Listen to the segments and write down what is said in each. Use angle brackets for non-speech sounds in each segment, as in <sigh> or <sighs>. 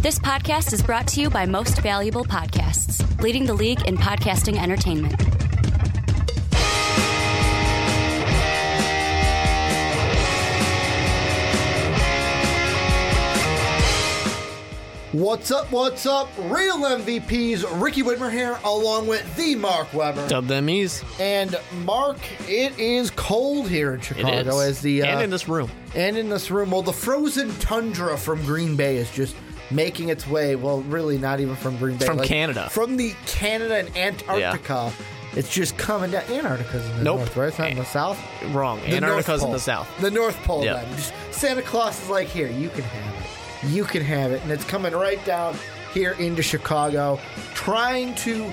This podcast is brought to you by Most Valuable Podcasts, leading the league in podcasting entertainment. What's up? What's up? Real MVPs, Ricky Widmer here, along with the Mark Weber. Dub them ease. And Mark, it is cold here in It Chicago, is. as the uh, and in this room. and in this room. Well, the frozen tundra from Green Bay is just making its way. Well, really, not even from Green Bay, from Canada. from the Canada and Antarctica. It's just coming down. Antarctica's in the Nope. north, right? It's not in the eh, south. Wrong. The Antarctica's in the south. The North Pole. Yeah. Then. Just, Santa Claus is like, here, you can have it. You can have it, and it's coming right down here into Chicago, trying to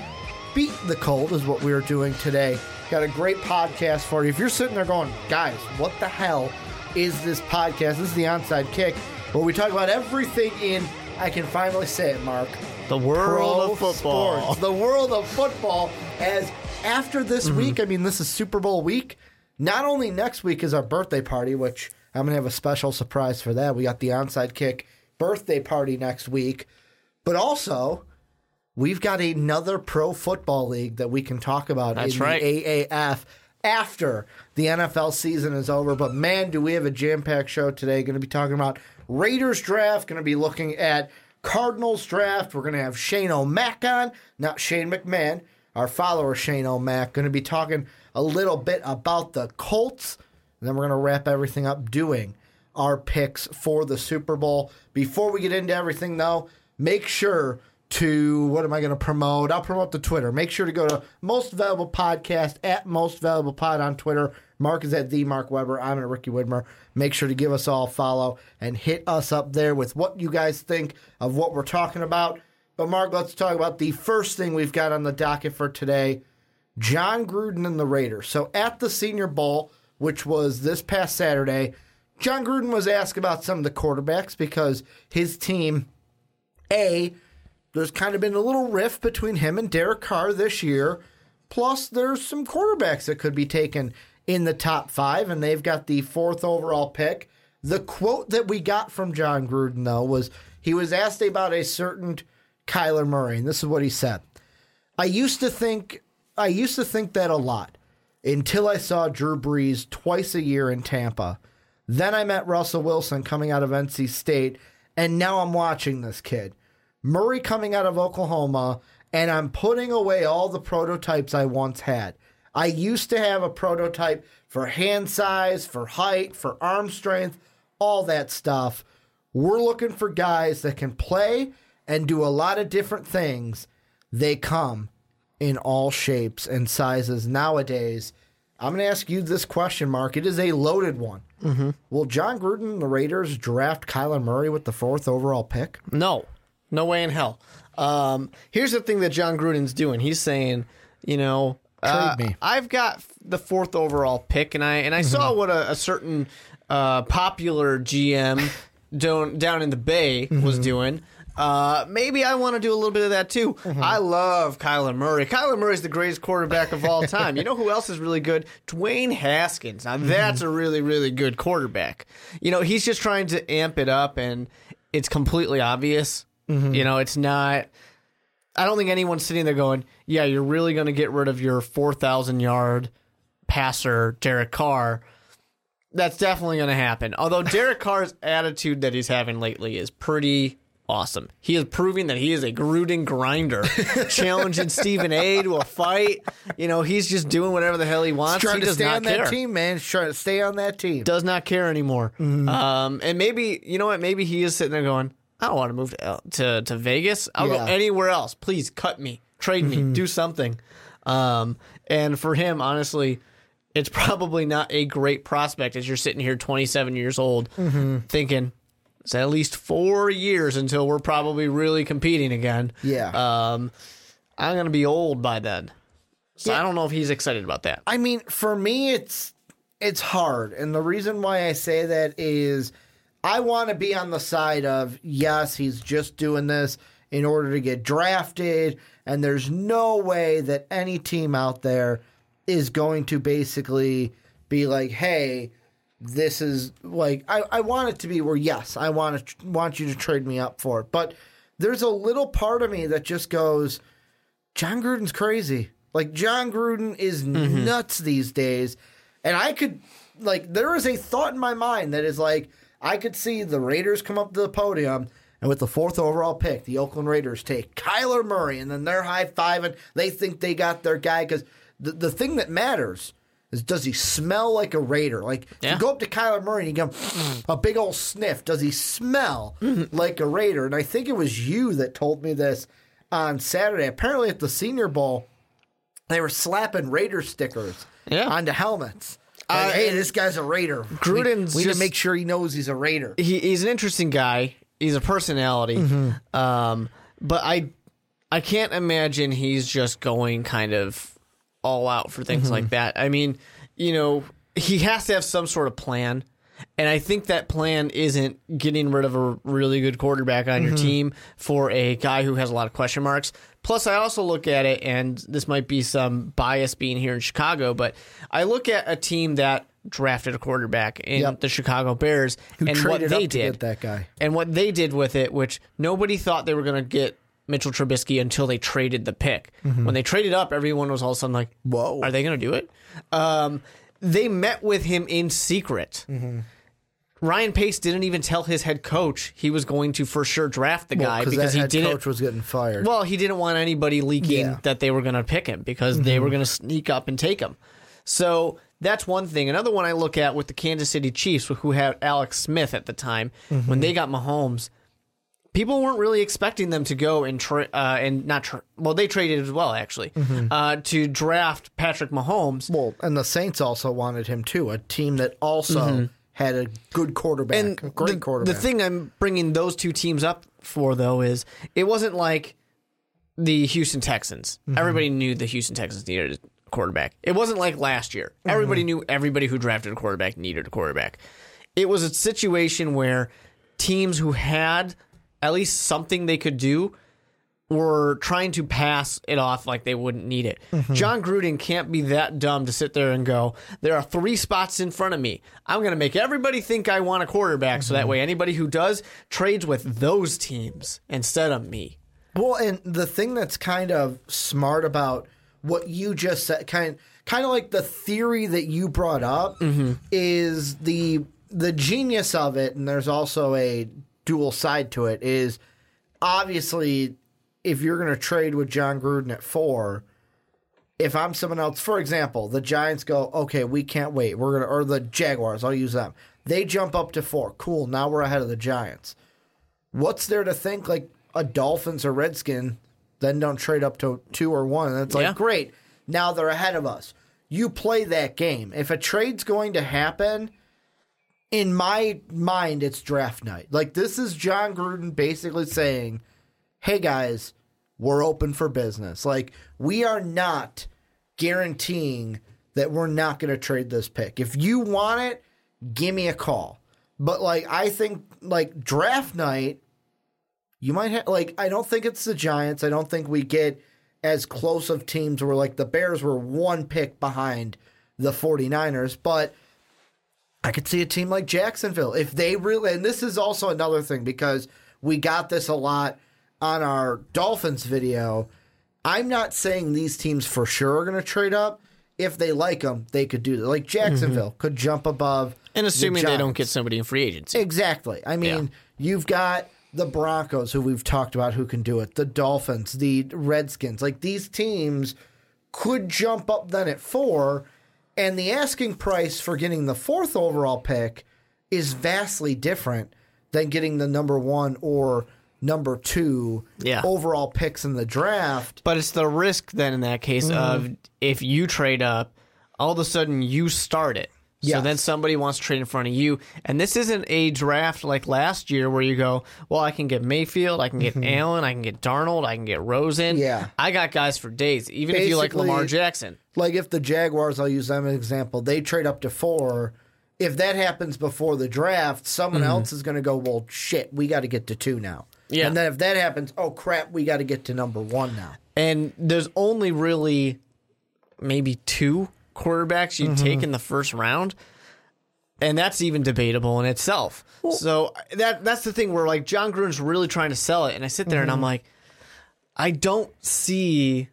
beat the cold is what we are doing today. Got a great podcast for you. If you're sitting there going, guys, what the hell is this podcast? This is the Onside Kick, where we talk about everything in. I can finally say it, Mark The world pro of football. sports, the world of football. As after this Mm-hmm. week, I mean, this is Super Bowl week. Not only next week is our birthday party, which I'm gonna have a special surprise for that. We got the onside kick birthday party next week, but also we've got another pro football league that we can talk about That's in right. the AAF after the NFL season is over. But man, do we have a jam packed show today. Going to be talking about Raiders draft, going to be looking at Cardinals draft. We're going to have Shane O'Mac on, not Shane McMahon, our follower Shane O'Mac. Going to be talking a little bit about the Colts. And then we're going to wrap everything up doing our picks for the Super Bowl. Before we get into everything, though, make sure to what am I going to promote? I'll promote the Twitter. Make sure to go to Most Valuable Podcast at Most Valuable Pod on Twitter. Mark is at the Mark Weber. I'm at Ricky Widmer. Make sure to give us all a follow and hit us up there with what you guys think of what we're talking about. But Mark, let's talk about the first thing we've got on the docket for today. Jon Gruden and the Raiders. So at the Senior Bowl, which was this past Saturday, Jon Gruden was asked about some of the quarterbacks because his team, A, there's kind of been a little rift between him and Derek Carr this year. Plus, there's some quarterbacks that could be taken in the top five, and they've got the fourth overall pick. The quote that we got from Jon Gruden, though, was he was asked about a certain Kyler Murray, and this is what he said. I used to think I used to think that a lot until I saw Drew Brees twice a year in Tampa. Then I met Russell Wilson coming out of NC State, and now I'm watching this kid. Murray coming out of Oklahoma, and I'm putting away all the prototypes I once had. I used to have a prototype for hand size, for height, for arm strength, all that stuff. We're looking for guys that can play and do a lot of different things. They come in all shapes and sizes nowadays. I'm going to ask you this question, Mark. It is a loaded one. Mm-hmm. Will Jon Gruden and the Raiders draft Kyler Murray with the fourth overall pick? No, no way in hell. Um, here's the thing that Jon Gruden's doing. He's saying, you know, uh, me. I've got the fourth overall pick, and I and I saw what a, a certain uh, popular GM <laughs> down down in the Bay was doing. Uh, maybe I want to do a little bit of that too. I love Kyler Murray. Kyler Murray's the greatest quarterback of all time. you know who else is really good? Dwayne Haskins. Now that's a really, really good quarterback. You know, he's just trying to amp it up, and it's completely obvious. You know, it's not. I don't think anyone's sitting there going, "Yeah, you're really going to get rid of your 4,000 yard passer, Derek Carr." That's definitely going to happen. Although Derek Carr's <laughs> attitude that he's having lately is pretty awesome. He is proving that he is a Gruden grinder, <laughs> challenging Stephen A to a fight. You know, he's just doing whatever the hell he wants. Trying he to stay on care that team, man. He's trying to stay on that team. does not care anymore. Mm-hmm. Um, and maybe you know what? Maybe he is sitting there going, "I don't want to move to L- to, to Vegas. I'll Yeah. Mm-hmm. go anywhere else. Please cut me, trade me, do something." Um, and for him, honestly, it's probably not a great prospect as you're sitting here, 27 years old, Mm-hmm. thinking it's at least four years until we're probably really competing again. Yeah. Um, I'm gonna be old by then, so I don't know if he's excited about that. I mean, for me, it's it's hard, and the reason why I say that is I want to be on the side of yes, he's just doing this in order to get drafted, and there's no way that any team out there is going to basically be like, hey. This is like I, I want it to be where yes I want to want you to trade me up for it, but there's a little part of me that just goes, Jon Gruden's crazy. Like Jon Gruden is mm-hmm. nuts these days, and I could like there is a thought in my mind that is like I could see the Raiders come up to the podium. And with the fourth overall pick, the Oakland Raiders take Kyler Murray, and then they're high fiving. They think they got their guy because the, the thing that matters is does he smell like a Raider? Like Yeah. you go up to Kyler Murray and you give him a big old sniff, does he smell mm-hmm. like a Raider? And I think it was you that told me this on Saturday. Apparently at the Senior Bowl, they were slapping Raider stickers Yeah. onto helmets. Like, Uh, hey, this guy's a Raider. Gruden's we, we need to make sure he knows he's a Raider. he, he's an interesting guy. He's a personality. Um, but I I can't imagine he's just going kind of all out for things like that. I mean, you know, he has to have some sort of plan. And I think that plan isn't getting rid of a really good quarterback on your team for a guy who has a lot of question marks. Plus, I also look at it, and this might be some bias being here in Chicago, but I look at a team that drafted a quarterback in Yep. the Chicago Bears Who and what they did get that guy. and what they did with it, which nobody thought they were going to get Mitchell Trubisky until they traded the pick. When they traded up, everyone was all of a sudden like, Whoa. are they going to do it?" Um, they met with him in secret. Ryan Pace didn't even tell his head coach he was going to for sure draft the guy because because he head didn't. coach was getting fired. Well, he didn't want anybody leaking Yeah. Mm-hmm. that they were going to pick him because they were going to sneak up and take him. So that's one thing. Another one I look at with the Kansas City Chiefs, who had Alex Smith at the time, Mm-hmm. when they got Mahomes, people weren't really expecting them to go and tra- uh, and not tra- well, they traded as well actually uh, to draft Patrick Mahomes. Mm-hmm. Well, and the Saints also wanted him too, a team that also had a good quarterback, Mm-hmm. and a great the, quarterback. The thing I'm bringing those two teams up for, though, is it wasn't like the Houston Texans. Mm-hmm. Everybody knew the Houston Texans needed a quarterback. It wasn't like last year. Mm-hmm. Everybody knew everybody who drafted a quarterback needed a quarterback. It was a situation where teams who had at least something they could do were trying to pass it off like they wouldn't need it. Mm-hmm. Jon Gruden can't be that dumb to sit there and go, there are three spots in front of me. I'm going to make everybody think I want a quarterback so Mm-hmm. that way anybody who does trades with those teams instead of me. Well, and the thing that's kind of smart about what you just said, kind kind of like the theory that you brought up, Mm-hmm. is the the genius of it, and there's also a dual side to it. Is obviously if you're going to trade with Jon Gruden at four. If I'm someone else, for example, the Giants go, okay, we can't wait. We're gonna, or the Jaguars, I'll use them. They jump up to four. Cool. Now we're ahead of the Giants what's there to think like a Dolphins or Redskin then don't trade up to two or one? And it's like, Yeah. great. Now they're ahead of us. You play that game. If a trade's going to happen, in my mind, it's draft night. Like, this is Jon Gruden basically saying, hey guys, we're open for business. Like, we are not guaranteeing that we're not going to trade this pick. If you want it, give me a call. But like I think like draft night, you might have like I don't think it's the Giants. I don't think we get as close of teams where like the Bears were one pick behind the 49ers, but I could see a team like Jacksonville if they really and this is also another thing because we got this a lot on our Dolphins video. I'm not saying these teams for sure are going to trade up. If they like them, they could do that. Like Jacksonville mm-hmm. could jump above, And the assuming they don't get somebody in free agency. Exactly. I mean, you've got the Broncos, who we've talked about, who can do it. The Dolphins, the Redskins. Like these teams could jump up then at four, and the asking price for getting the fourth overall pick is vastly different than getting the number one or number two Yeah. overall picks in the draft. But it's the risk then in that case Mm-hmm. of if you trade up, all of a sudden you start it. So then somebody wants to trade in front of you. And this isn't a draft like last year where you go, well, I can get Mayfield, I can get Allen, I can get Darnold, I can get Rosen. Mm-hmm. Yeah. I got guys for days, even if you like Lamar Jackson. like if the Jaguars, I'll use them as an example, they trade up to four. If that happens before the draft, someone else is going to go, well, shit, we got to get to two now. Yeah. And then if that happens, oh crap, we got to get to number one now. And there's only really maybe two quarterbacks you'd Mm-hmm. take in the first round. and that's even debatable in itself. so that that's the thing where like Jon Gruden's really trying to sell it, and I sit there and I'm like, I don't see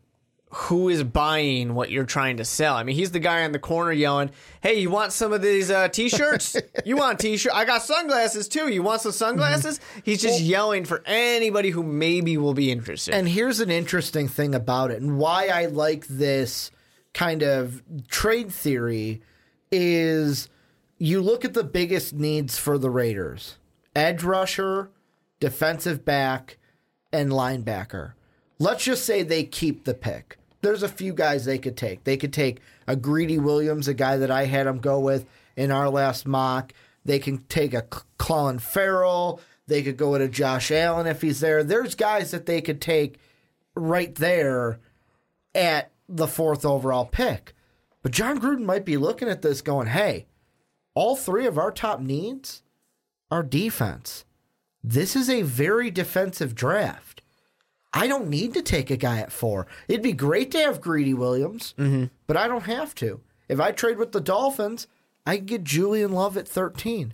who is buying what you're trying to sell. I mean, he's the guy on the corner yelling, "Hey, you want some of these uh, t-shirts? <laughs> you want t-shirt? I got sunglasses too. You want some sunglasses?" He's just yelling for anybody who maybe will be interested. And here's an interesting thing about it, and why I like this kind of trade theory is you look at the biggest needs for the Raiders edge rusher, defensive back, and linebacker. Let's just say they keep the pick. There's a few guys they could take. They could take a Greedy Williams, a guy that I had them go with in our last mock. They can take a Clelin Ferrell. They could go with a Josh Allen if he's there. There's guys that they could take right there at the fourth overall pick. But Jon Gruden might be looking at this going, hey, all three of our top needs are defense. This is a very defensive draft. I don't need to take a guy at four. It'd be great to have Greedy Williams, but I don't have to. If I trade with the Dolphins, I can get Julian Love at 13.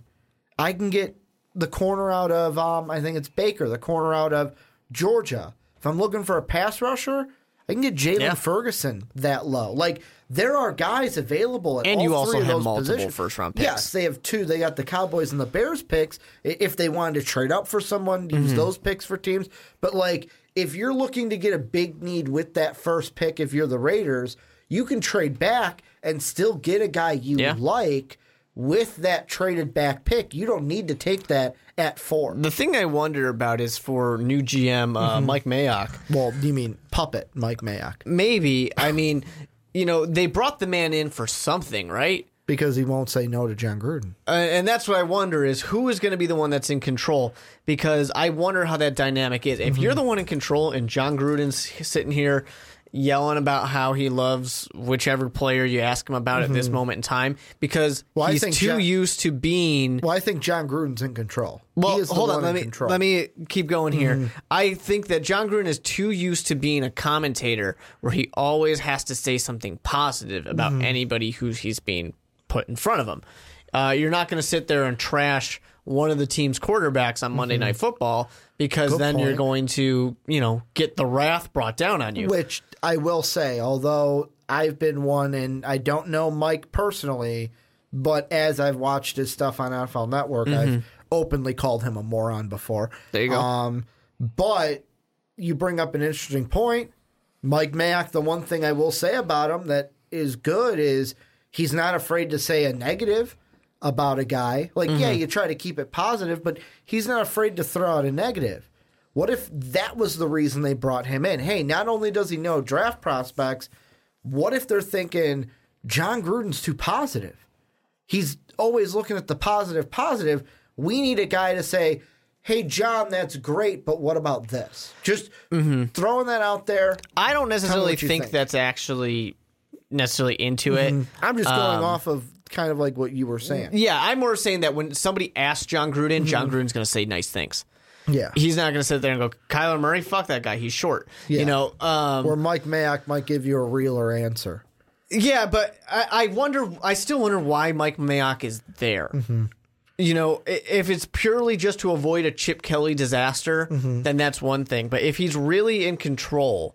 I can get the corner out of, um, I think it's Baker, the corner out of Georgia. If I'm looking for a pass rusher, I can get Jaylon Yeah. Ferguson that low. Like there are guys available at And all you three also of have those multiple positions. first-round picks. Yes, they have two. They got the Cowboys and the Bears picks. If they wanted to trade up for someone, Mm-hmm. use those picks for teams. But like, if you're looking to get a big need with that first pick, if you're the Raiders, you can trade back and still get a guy you Yeah. like with that traded back pick. You don't need to take that at four. the thing I wonder about is for new GM uh, Mm-hmm. Mike Mayock. Well, you mean puppet Mike Mayock Maybe I mean, you know, they brought the man in for something, right? because he won't say no to Jon Gruden. Uh, and that's what I wonder is who is going to be the one that's in control because I wonder how that dynamic is. If Mm-hmm. you're the one in control and Jon Gruden's sitting here yelling about how he loves whichever player you ask him about at this moment in time because Mm-hmm. Well, he's too John- used to being Well, I think Jon Gruden's in control. well, he is the hold on. Let me control. let me keep going here. I think that Jon Gruden is too used to being a commentator, where he always has to say something positive about anybody who he's being put in front of him. Uh, you're not going to sit there and trash one of the team's quarterbacks on Monday Night Football because then you're going to, you know, get the wrath brought down on you. Which I will say, although I've been one, and I don't know Mike personally, but as I've watched his stuff on NFL Network, I've openly called him a moron before. Mm-hmm. There you go. Um, but you bring up an interesting point. Mike Mack, the one thing I will say about him that is good is he's not afraid to say a negative about a guy. Like, yeah, Mm-hmm. you try to keep it positive, but he's not afraid to throw out a negative. What if that was the reason they brought him in? Hey, not only does he know draft prospects, what if they're thinking Jon Gruden's too positive? He's always looking at the positive, positive. We need a guy to say, hey, John, that's great, but what about this? Just throwing that out there. I don't necessarily think, think. that's actually necessarily into it. I'm just going Um, off of kind of like what you were saying. Yeah, I'm more saying that when somebody asks Jon Gruden, John Mm-hmm. Gruden's going to say nice things. Yeah. He's not going to sit there and go, Kyler Murray, fuck that guy. He's short. Yeah. You know, um, Or Mike Mack might give you a realer answer. yeah, but I, I wonder, I still wonder why Mike Mayock is there. Mm-hmm. You know, if it's purely just to avoid a Chip Kelly disaster, Mm-hmm. then that's one thing. But if he's really in control,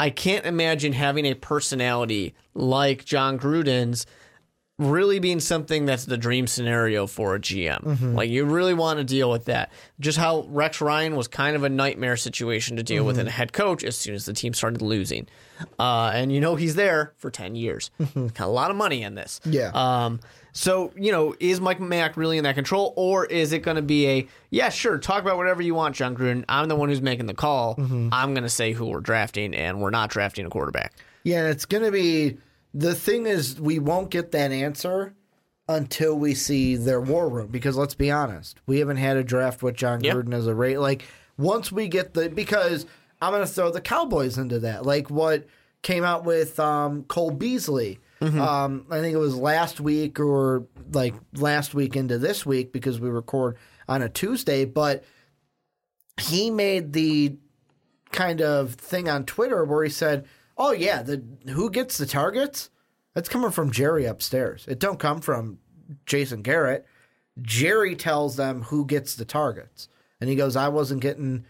I can't imagine having a personality like Jon Gruden's really being something that's the dream scenario for a GM. Mm-hmm. Like you really want to deal with that. Just how Rex Ryan was kind of a nightmare situation to deal with Mm-hmm. in a head coach as soon as the team started losing. Uh, and you know he's there for 10 years. <laughs> Got a lot of money in this. Mm-hmm. Yeah. Um, so, you know, is Mike Mack really in that control or is it going to be a, yeah, sure, talk about whatever you want, Jon Gruden. I'm the one who's making the call. Mm-hmm. I'm going to say who we're drafting and we're not drafting a quarterback. Yeah, it's going to be the thing is we won't get that answer until we see their war room because let's be honest, we haven't had a draft with John Yep. Gruden as a rate. Like once we get the because I'm going to throw the Cowboys into that. Like what came out with um, Cole Beasley. Um, I think it was last week or like last week into this week because we record on a Tuesday, but he made the kind of thing on Twitter where he said, "Oh yeah, the who gets the targets? That's coming from Jerry upstairs. It don't come from Jason Garrett, Jerry tells them who gets the targets. And he goes, I wasn't getting,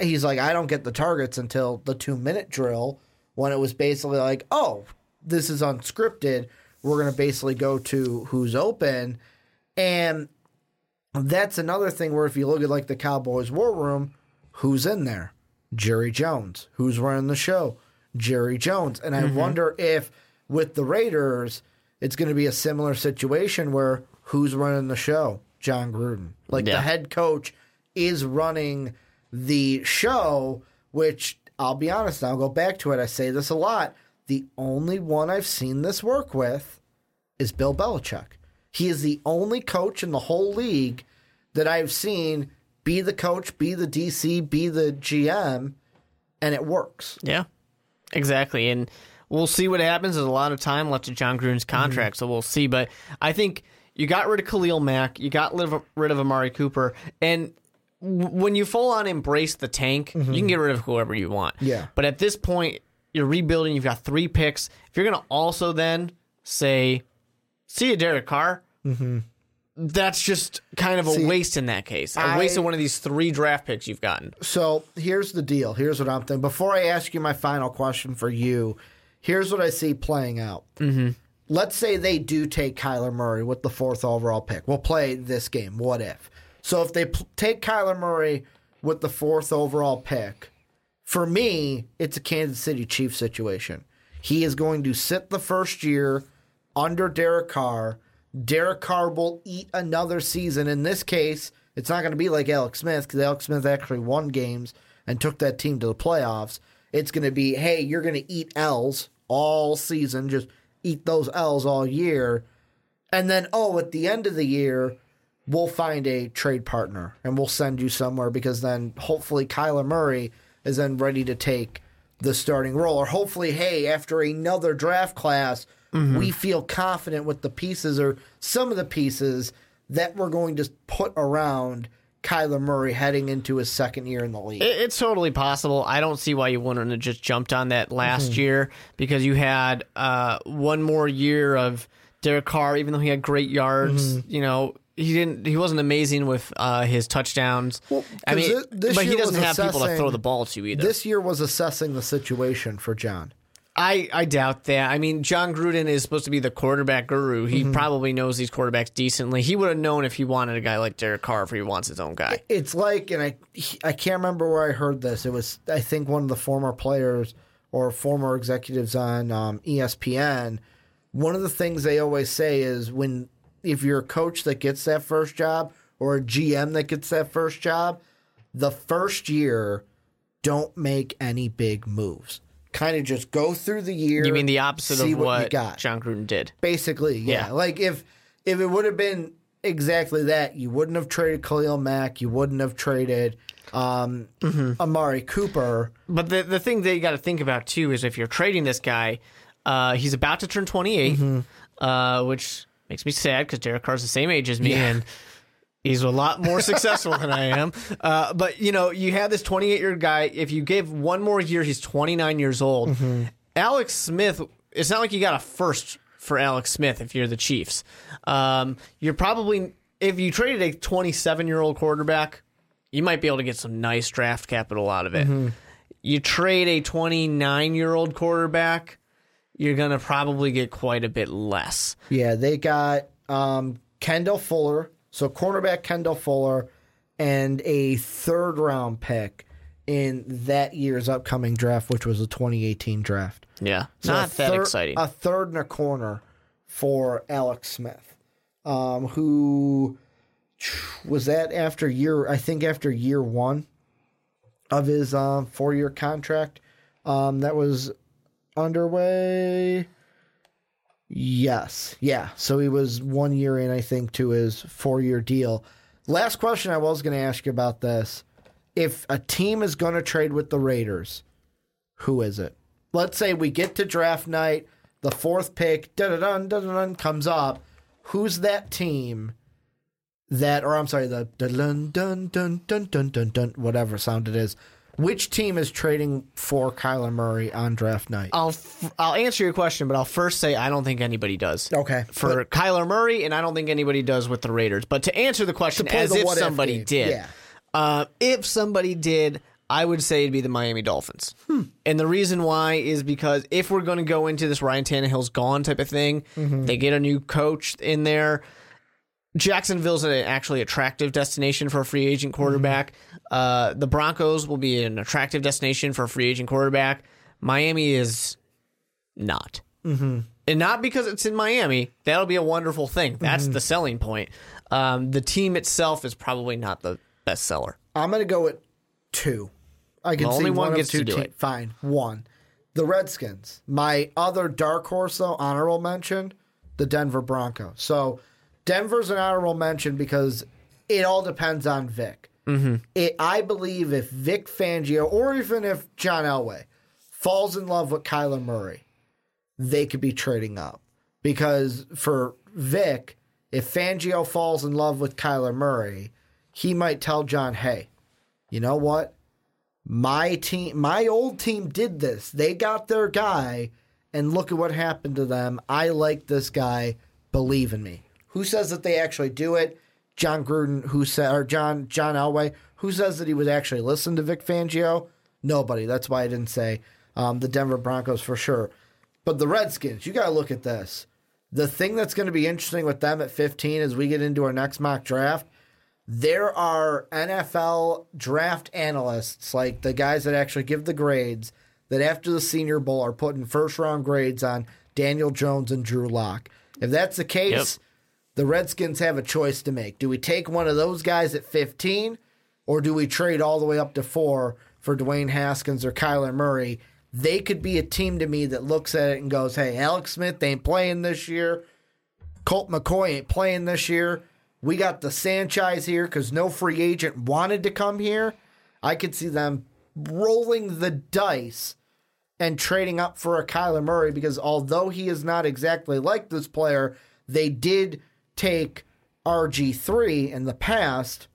he's like, I don't get the targets until the two minute drill when it was basically like, oh, this is unscripted. We're to basically go to who's open. And that's another thing where if you look at like the Cowboys War Room, who's in there? Jerry Jones. Who's running the show? Jerry Jones. And I mm-hmm. wonder if with the Raiders, it's going to be a similar situation where who's running the show? Jon Gruden. Like the head coach is running the show, which I'll be honest, I'll go back to it. I say this a lot. The only one I've seen this work with is Bill Belichick. He is the only coach in the whole league that I've seen be the coach, be the DC, be the GM, and it works. Yeah, exactly. And we'll see what happens. There's a lot of time left to Jon Gruden's mm-hmm. contract, so we'll see. But I think you got rid of Khalil Mack, you got rid of, Amari Cooper, and when you full on embrace the tank, you mm-hmm. can get rid of whoever you want. Yeah. But at this point, you're rebuilding. You've got three picks. If you're going to also then say, "See you, Derek Carr." Mm-hmm. That's just kind of a See, waste in that case. A I- waste of one of these three draft picks you've gotten. So here's the deal. Here's what I'm thinking. Before I ask you my final question for you, here's what I see playing out. Mm-hmm. Let's say they do take Kyler Murray with the fourth overall pick. We'll play this game. What if? So if they pl- take Kyler Murray with the fourth overall pick, for me, it's a Kansas City Chiefs situation. He is going to sit the first year under Derek Carr. Derek Carr will eat another season. In this case, it's not going to be like Alex Smith because Alex Smith actually won games and took that team to the playoffs. It's going to be, hey, you're going to eat L's all season, just eat those L's all year. And then, oh, at the end of the year, we'll find a trade partner and we'll send you somewhere because then hopefully Kyler Murray is then ready to take the starting role. Or hopefully, hey, after another draft class, we feel confident with the pieces or some of the pieces that we're going to put around Kyler Murray heading into his second year in the league. It, it's totally possible. I don't see why you wouldn't have just jumped on that last Mm-hmm. year because you had uh, one more year of Derek Carr, even though he had great yards. Mm-hmm. You know, he didn't. He wasn't amazing with uh, his touchdowns. I 'cause mean, thi- this but he doesn't have people to throw the ball to either. this year was assessing the situation for John. I, I doubt that. I mean, Jon Gruden is supposed to be the quarterback guru. He Mm-hmm. probably knows these quarterbacks decently. He would have known if he wanted a guy like Derek Carr if he wants his own guy. It's like, and I I can't remember where I heard this. It was I think one of the former players or former executives on um, ESPN. One of the things they always say is when if you're a coach that gets that first job or a GM that gets that first job, the first year don't make any big moves. Kind of just go through the year. You mean the opposite see of what, what, got. Jon Gruden did? Basically, yeah. Yeah. Like if if it would have been exactly that, you wouldn't have traded Khalil Mack, you wouldn't have traded um, Amari Cooper. But the the thing that you got to think about too is if you're trading this guy, uh, he's about to turn 28, uh, which makes me sad because Derek Carr's the same age as me and. He's a lot more successful than I am. Uh, but, you know, you have this 28 year guy. If you give one more year, he's 29 years old. Alex Smith, it's not like you got a first for Alex Smith if you're the Chiefs. Um, you're probably, if you traded a 27 year old quarterback, you might be able to get some nice draft capital out of it. You trade a 29 year old quarterback, you're going to probably get quite a bit less. Yeah, they got um, Kendall Fuller, so cornerback Kendall Fuller, and a third round pick in that year's upcoming draft, which was the 2018 draft. Yeah. So Not that thir- exciting. A third and a corner for Alex Smith, um, who was that after year, I think after year one of his uh, four year contract um, that was underway. Yes. Yeah. So he was one year in, I think, to his four year deal. Last question I was going to ask you about this. If a team is going to trade with the Raiders, who is it? Let's say we get to draft night, the fourth pick, da da da da dun comes up. Who's that team that, or I'm sorry, the dun dun dun dun dun dun dun whatever sound it is. Which team is trading for Kyler Murray on draft night? I'll f- I'll answer your question, but I'll first say I don't think anybody does. Okay. For Kyler Murray, and I don't think anybody does with the Raiders. But to answer the question, as the if somebody did, Yeah. uh, if somebody did, I would say it'd be the Miami Dolphins. Hmm. And the reason why is because if we're going to go into this Ryan Tannehill's gone type of thing, Mm-hmm. they get a new coach in there. Jacksonville's an actually attractive destination for a free agent quarterback. Uh, the Broncos will be an attractive destination for a free agent quarterback. Miami is not. Mm-hmm. And not because it's in Miami. That'll be a wonderful thing. That's Mm-hmm. the selling point. Um, the team itself is probably not the best seller. I'm going to go with two. I can Well, see only one, one gets two to do it. Fine, one. The Redskins. My other dark horse, though, honorable mention, the Denver Broncos. So Denver's an honorable mention because it all depends on Vic. Mm-hmm. It, I believe if Vic Fangio or even if John Elway falls in love with Kyler Murray, they could be trading up. Because for Vic, if Fangio falls in love with Kyler Murray, he might tell John, hey, you know what? My team, my old team did this. They got their guy, and look at what happened to them. I like this guy. Believe in me. Who says that they actually do it? Jon Gruden, who said, or John John Elway, who says that he would actually listen to Vic Fangio? Nobody. That's why I didn't say um, the Denver Broncos for sure. But the Redskins, you got to look at this. The thing that's going to be interesting with them at 15 as we get into our next mock draft there are NFL draft analysts, like the guys that actually give the grades, that after the Senior Bowl are putting first round grades on Daniel Jones and Drew Lock. If that's the case, the Redskins have a choice to make. Do we take one of those guys at 15, or do we trade all the way up to four for Dwayne Haskins or Kyler Murray? They could be a team to me that looks at it and goes, hey, Alex Smith ain't playing this year. Colt McCoy ain't playing this year. We got the Sanchez here because no free agent wanted to come here. I could see them rolling the dice and trading up for a Kyler Murray because although he is not exactly like this player, they did take RG3 in the past.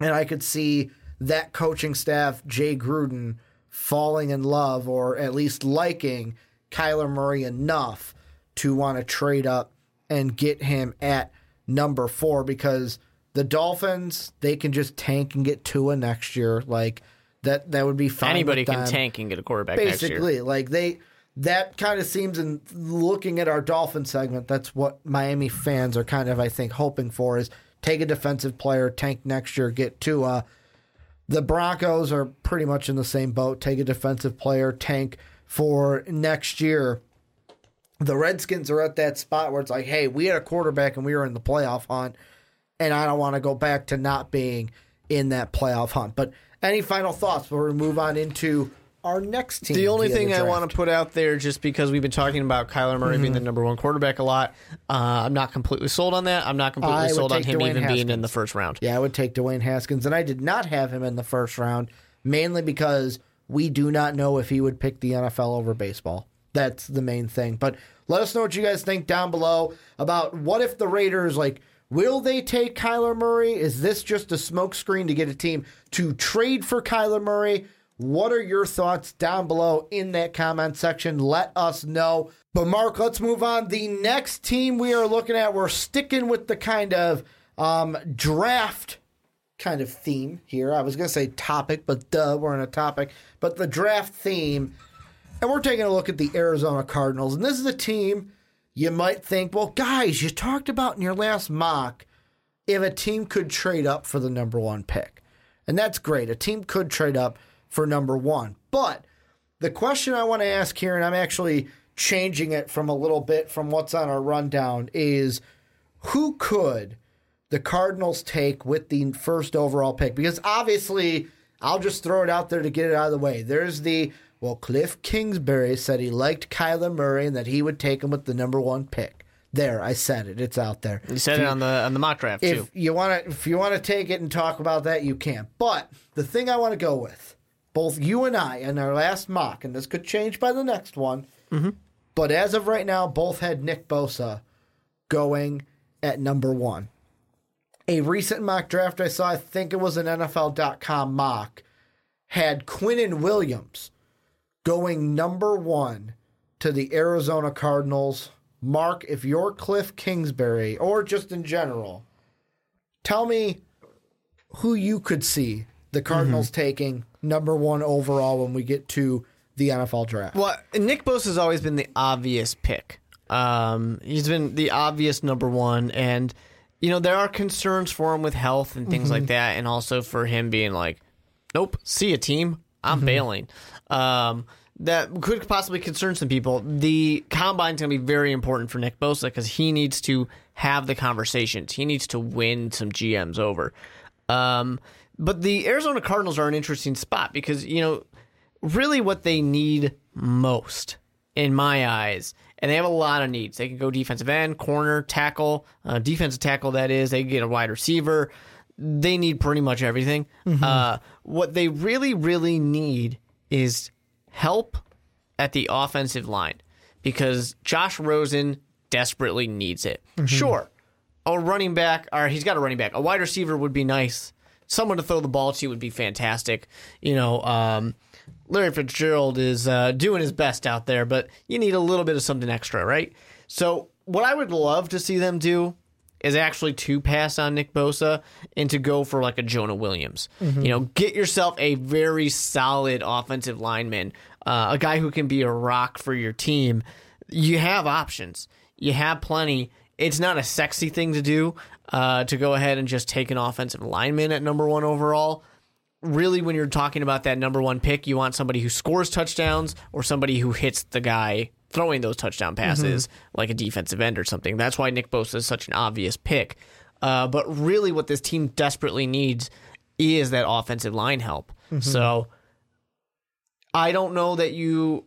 And I could see that coaching staff, Jay Gruden, falling in love or at least liking Kyler Murray enough to want to trade up and get him at number four because the Dolphins, they can just tank and get Tua next year. Like that that would be fine. Anybody can tank and get a quarterback next year. Basically, like they that kind of seems in looking at our Dolphin segment, that's what Miami fans are kind of, I think, hoping for is take a defensive player, tank next year, get Tua. The Broncos are pretty much in the same boat. Take a defensive player, tank for next year. The Redskins are at that spot where it's like, hey, we had a quarterback and we were in the playoff hunt, and I don't want to go back to not being in that playoff hunt. But any final thoughts before we move on into our next team? The only thing I draft? want to put out there, just because we've been talking about Kyler Murray Mm-hmm. being the number one quarterback a lot, uh, I'm not completely sold on that. I'm not completely I sold on him Dwayne even being in the first round. Yeah, I would take Dwayne Haskins, and I did not have him in the first round, mainly because we do not know if he would pick the NFL over baseball. That's the main thing. But let us know what you guys think down below about what if the Raiders like will they take Kyler Murray? Is this just a smokescreen to get a team to trade for Kyler Murray? What are your thoughts down below in that comment section? Let us know. But Mark, let's move on. The next team we are looking at, we're sticking with the kind of um, draft kind of theme here. I was going to say topic, but duh, we're in a topic. But the draft theme. And we're taking a look at the Arizona Cardinals. And this is a team you might think, well, guys, you talked about in your last mock if a team could trade up for the number one pick. And that's great. A team could trade up for number one. But the question I want to ask here, and I'm actually changing it from a little bit from what's on our rundown, is who could the Cardinals take with the first overall pick? Because obviously, I'll just throw it out there to get it out of the way. There's the well, Cliff Kingsbury said he liked Kyler Murray and that he would take him with the number one pick. There, I said it. It's out there. You said it on the on the mock draft If too. you want to, if you want to take it and talk about that, you can. But the thing I want to go with, both you and I, in our last mock, and this could change by the next one. Mm-hmm. But as of right now, both had Nick Bosa going at number one. A recent mock draft I saw, I think it was an NFL.com mock, had Quinnen Williams going number one to the Arizona Cardinals. Mark, if you're Cliff Kingsbury, or just in general, tell me who you could see the Cardinals taking number one overall when we get to the NFL draft. Well, Nick Bosa has always been the obvious pick. Um, he's been the obvious number one, and you know there are concerns for him with health and things like that, and also for him being like, "Nope, see a team, I'm bailing." Um, that could possibly concern some people. The combine is going to be very important for Nick Bosa because he needs to have the conversations. He needs to win some GMs over. Um, but the Arizona Cardinals are an interesting spot because you know really what they need most, in my eyes. And they have a lot of needs. They can go defensive end, corner, tackle, uh, defensive tackle, that is. They can get a wide receiver. They need pretty much everything. Uh, what they really, really need is help at the offensive line because Josh Rosen desperately needs it. Sure, a running back, or he's got a running back. A wide receiver would be nice. Someone to throw the ball to would be fantastic. You know, um, Larry Fitzgerald is uh, doing his best out there, but you need a little bit of something extra, right? So, what I would love to see them do is actually to pass on Nick Bosa and to go for like a Jonah Williams. You know, get yourself a very solid offensive lineman, uh, a guy who can be a rock for your team. You have options. You have plenty. It's not a sexy thing to do uh, to go ahead and just take an offensive lineman at number one overall really when you're talking about that number one pick, you want somebody who scores touchdowns or somebody who hits the guy throwing those touchdown passes, like a defensive end or something. That's why Nick Bosa is such an obvious pick. Uh, but really, what this team desperately needs is that offensive line help. So I don't know that you.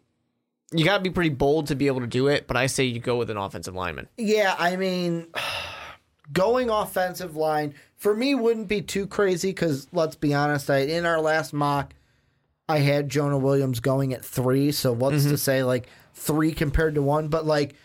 You got to be pretty bold to be able to do it, but I say you go with an offensive lineman. Yeah, I mean, <sighs> going offensive line for me wouldn't be too crazy because let's be honest, I, in our last mock, I had Jonah Williams going at three. So what's to say like three compared to one? But like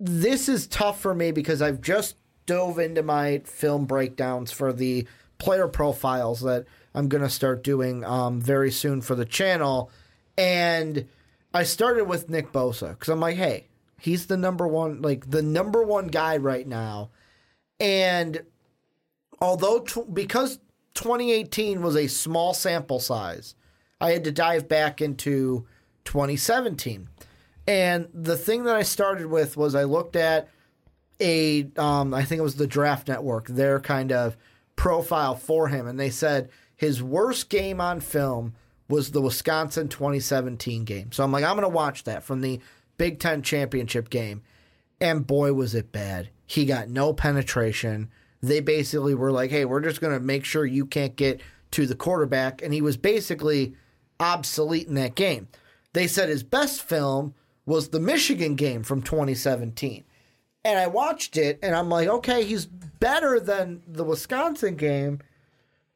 this is tough for me because I've just dove into my film breakdowns for the player profiles that I'm gonna start doing um, very soon for the channel, and I started with Nick Bosa because I'm like, hey, he's the number one, like the number one guy right now, and although because 2018 was a small sample size, I had to dive back into 2017. And the thing that I started with was I looked at a, um, I think it was the Draft Network, their kind of profile for him, and they said his worst game on film was the Wisconsin 2017 game. So I'm like, I'm going to watch that from the Big Ten championship game. And boy, was it bad. He got no penetration. They basically were like, hey, we're just going to make sure you can't get to the quarterback. And he was basically obsolete in that game. They said his best film was the Michigan game from 2017. And I watched it and I'm like, okay, he's better than the Wisconsin game,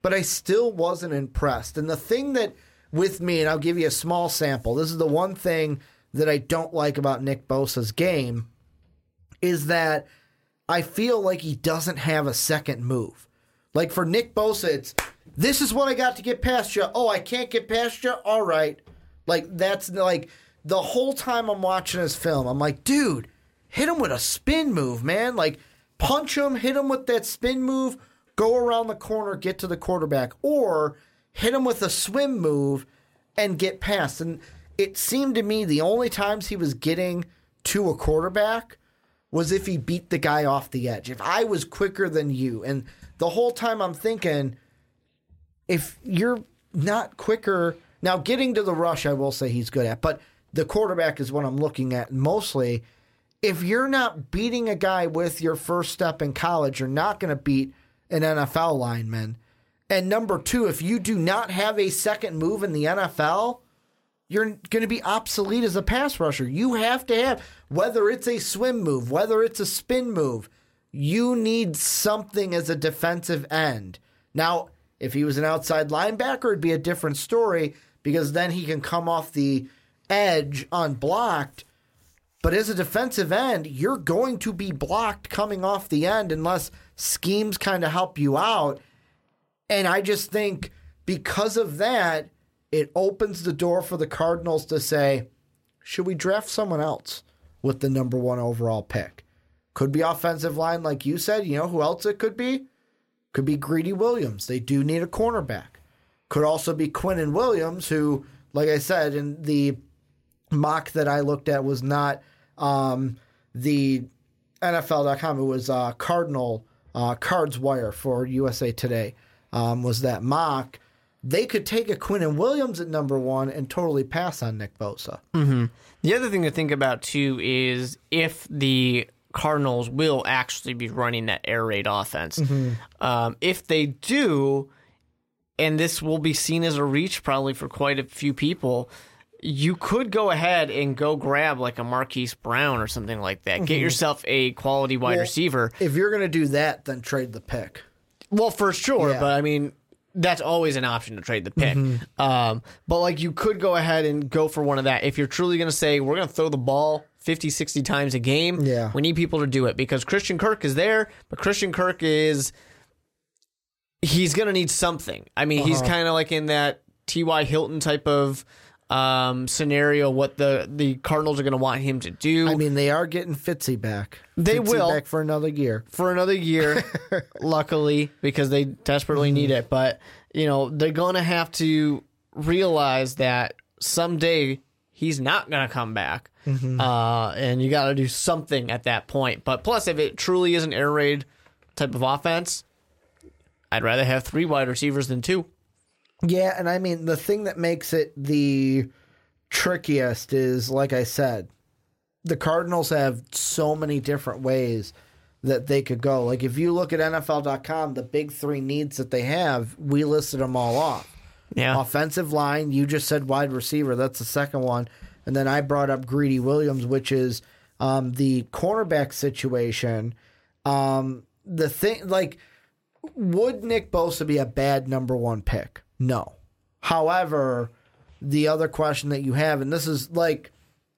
but I still wasn't impressed. And the thing that with me, and I'll give you a small sample, this is the one thing that I don't like about Nick Bosa's game, is that I feel like he doesn't have a second move. Like for Nick Bosa, it's this is what I got to get past you. Oh, I can't get past you? All right. Like that's like the whole time I'm watching his film, I'm like, dude, hit him with a spin move, man. Like punch him, hit him with that spin move, go around the corner, get to the quarterback, or hit him with a swim move and get past. And it seemed to me the only times he was getting to a quarterback was if he beat the guy off the edge. If I was quicker than you. And the whole time I'm thinking, if you're not quicker, now getting to the rush, I will say he's good at, but the quarterback is what I'm looking at mostly. If you're not beating a guy with your first step in college, you're not going to beat an NFL lineman. And number two, if you do not have a second move in the NFL, you're going to be obsolete as a pass rusher. You have to have, whether it's a swim move, whether it's a spin move, you need something as a defensive end. Now, if he was an outside linebacker, it'd be a different story because then he can come off the edge unblocked. But as a defensive end, you're going to be blocked coming off the end unless schemes kind of help you out. And I just think because of that, it opens the door for the Cardinals to say, should we draft someone else with the number one overall pick? Could be offensive line, like you said. You know who else it could be? Could be Greedy Williams. They do need a cornerback. Could also be Quinnen Williams, who, like I said, in the mock that I looked at was not um, the NFL.com. It was uh, Cardinal uh, Cards Wire for USA Today. Um, was that mock? They could take a Quinnen Williams at number one and totally pass on Nick Bosa. The other thing to think about too is if the Cardinals will actually be running that air raid offense. Um, if they do, and this will be seen as a reach probably for quite a few people, you could go ahead and go grab like a Marquise Brown or something like that. Get yourself a quality wide Well, receiver. If you're going to do that, then trade the pick. Well, for sure, Yeah. but I mean, that's always an option to trade the pick. Um, but like, you could go ahead and go for one of that if you're truly going to say we're going to throw the ball 50, 60 times a game. Yeah. we need people to do it because Christian Kirk is there, but Christian Kirk is he's going to need something. I mean, he's kind of like in that T.Y. Hilton type of um, scenario. What the the Cardinals are going to want him to do. I mean, they are getting Fitzy back. They Fitzy will. back for another year. for another year, <laughs> luckily, because they desperately need it. But, you know, they're going to have to realize that someday he's not going to come back. Uh, and you got to do something at that point. But plus, if it truly is an air raid type of offense, I'd rather have three wide receivers than two. Yeah, and I mean the thing that makes it the trickiest is like I said, the Cardinals have so many different ways that they could go. Like if you look at NFL.com, the big three needs that they have, we listed them all off. Yeah. Offensive line, you just said wide receiver. That's the second one. And then I brought up Greedy Williams, which is um, the cornerback situation. Um, the thing, like, would Nick Bosa be a bad number one pick? No. However, the other question that you have, and this is like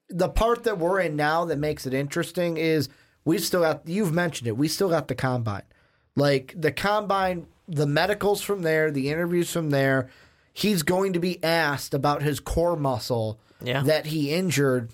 the part that we're in now that makes it interesting is we've still got, you've mentioned it, we still got the combine. Like the combine, the medicals from there, the interviews from there, he's going to be asked about his core muscle Yeah. that he injured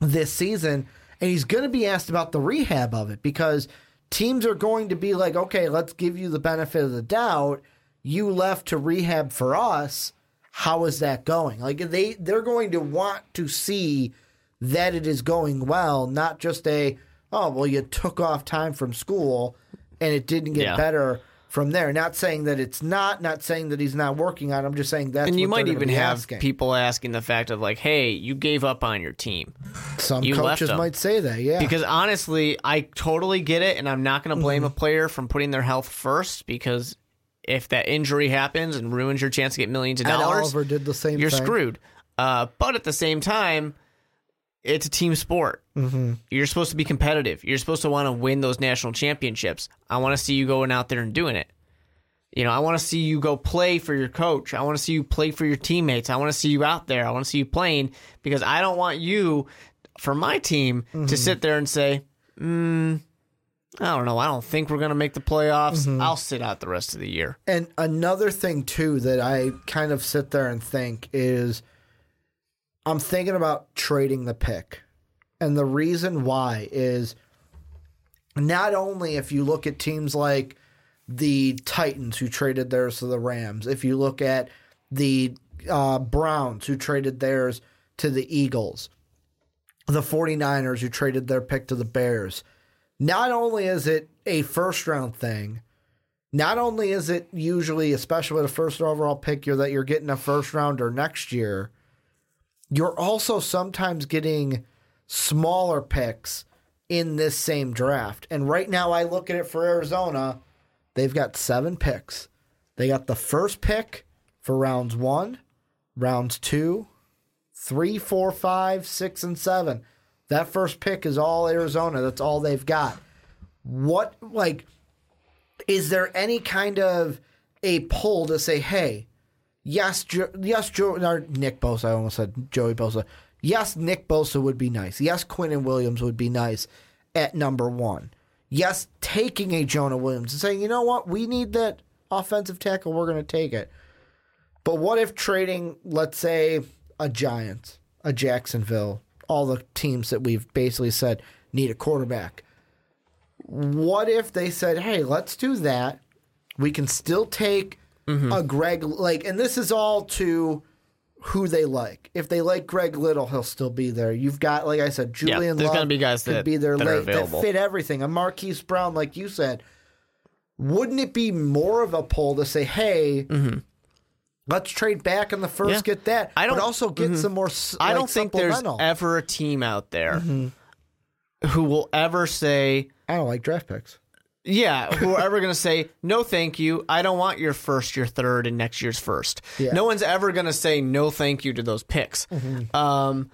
this season, and he's going to be asked about the rehab of it because teams are going to be like, okay, let's give you the benefit of the doubt. You left to rehab for us. How is that going? Like they they're going to want to see that it is going well, not just a oh well you took off time from school and it didn't get Yeah. better from there. Not saying that it's not, not saying that he's not working on. it. I'm just saying that. And you might even have asking. people asking the fact of like, hey, you gave up on your team. Some you coaches might say that, yeah. Because honestly, I totally get it, and I'm not going to blame Mm-hmm. a player from putting their health first because if that injury happens and ruins your chance to get millions of Ed dollars, Oliver did the same you're thing. screwed. Uh, but at the same time, it's a team sport. Mm-hmm. You're supposed to be competitive. You're supposed to want to win those national championships. I want to see you going out there and doing it. You know, I want to see you go play for your coach. I want to see you play for your teammates. I want to see you out there. I want to see you playing because I don't want you, for my team, Mm-hmm. to sit there and say, mm, I don't know. I don't think we're going to make the playoffs. Mm-hmm. I'll sit out the rest of the year. And another thing too that I kind of sit there and think is I'm thinking about trading the pick. And the reason why is not only if you look at teams like the Titans who traded theirs to the Rams, if you look at the uh, Browns who traded theirs to the Eagles, the 49ers who traded their pick to the Bears, not only is it a first round thing, not only is it usually, especially with a first overall pick, you're that you're getting a first rounder next year, you're also sometimes getting smaller picks in this same draft. And right now, I look at it for Arizona, they've got seven picks. They got the first pick for rounds one, rounds two, three, four, five, six, and seven. That first pick is all Arizona. That's all they've got. What, like, is there any kind of a pull to say, hey, yes, jo- yes, Joe, or Nick Bosa, I almost said Joey Bosa. Yes, Nick Bosa would be nice. Yes, Quinnen Williams would be nice at number one. Yes, taking a Jonah Williams and saying, you know what, we need that offensive tackle, we're going to take it. But what if trading, let's say, a Giants, a Jacksonville, all the teams that we've basically said need a quarterback? What if they said, hey, let's do that? We can still take Mm-hmm. a Greg, like, and this is all to who they like. If they like Greg Little, he'll still be there. You've got, like I said, Julian there's Love gonna be guys could that- be there that late that fit everything. A Marquise Brown, like you said, wouldn't it be more of a pull to say, hey, let's trade back in the first, Mm-hmm. Yeah. get that, I don't- but also get some more. s- I like, don't think there's. Mm-hmm. ever a team out there who will ever say, I don't like draft picks. yeah, who are <laughs> ever going to say, no, thank you. I don't want your first, your third, and next year's first. Yeah. Mm-hmm. No one's ever going to say no, thank you to those picks. Um,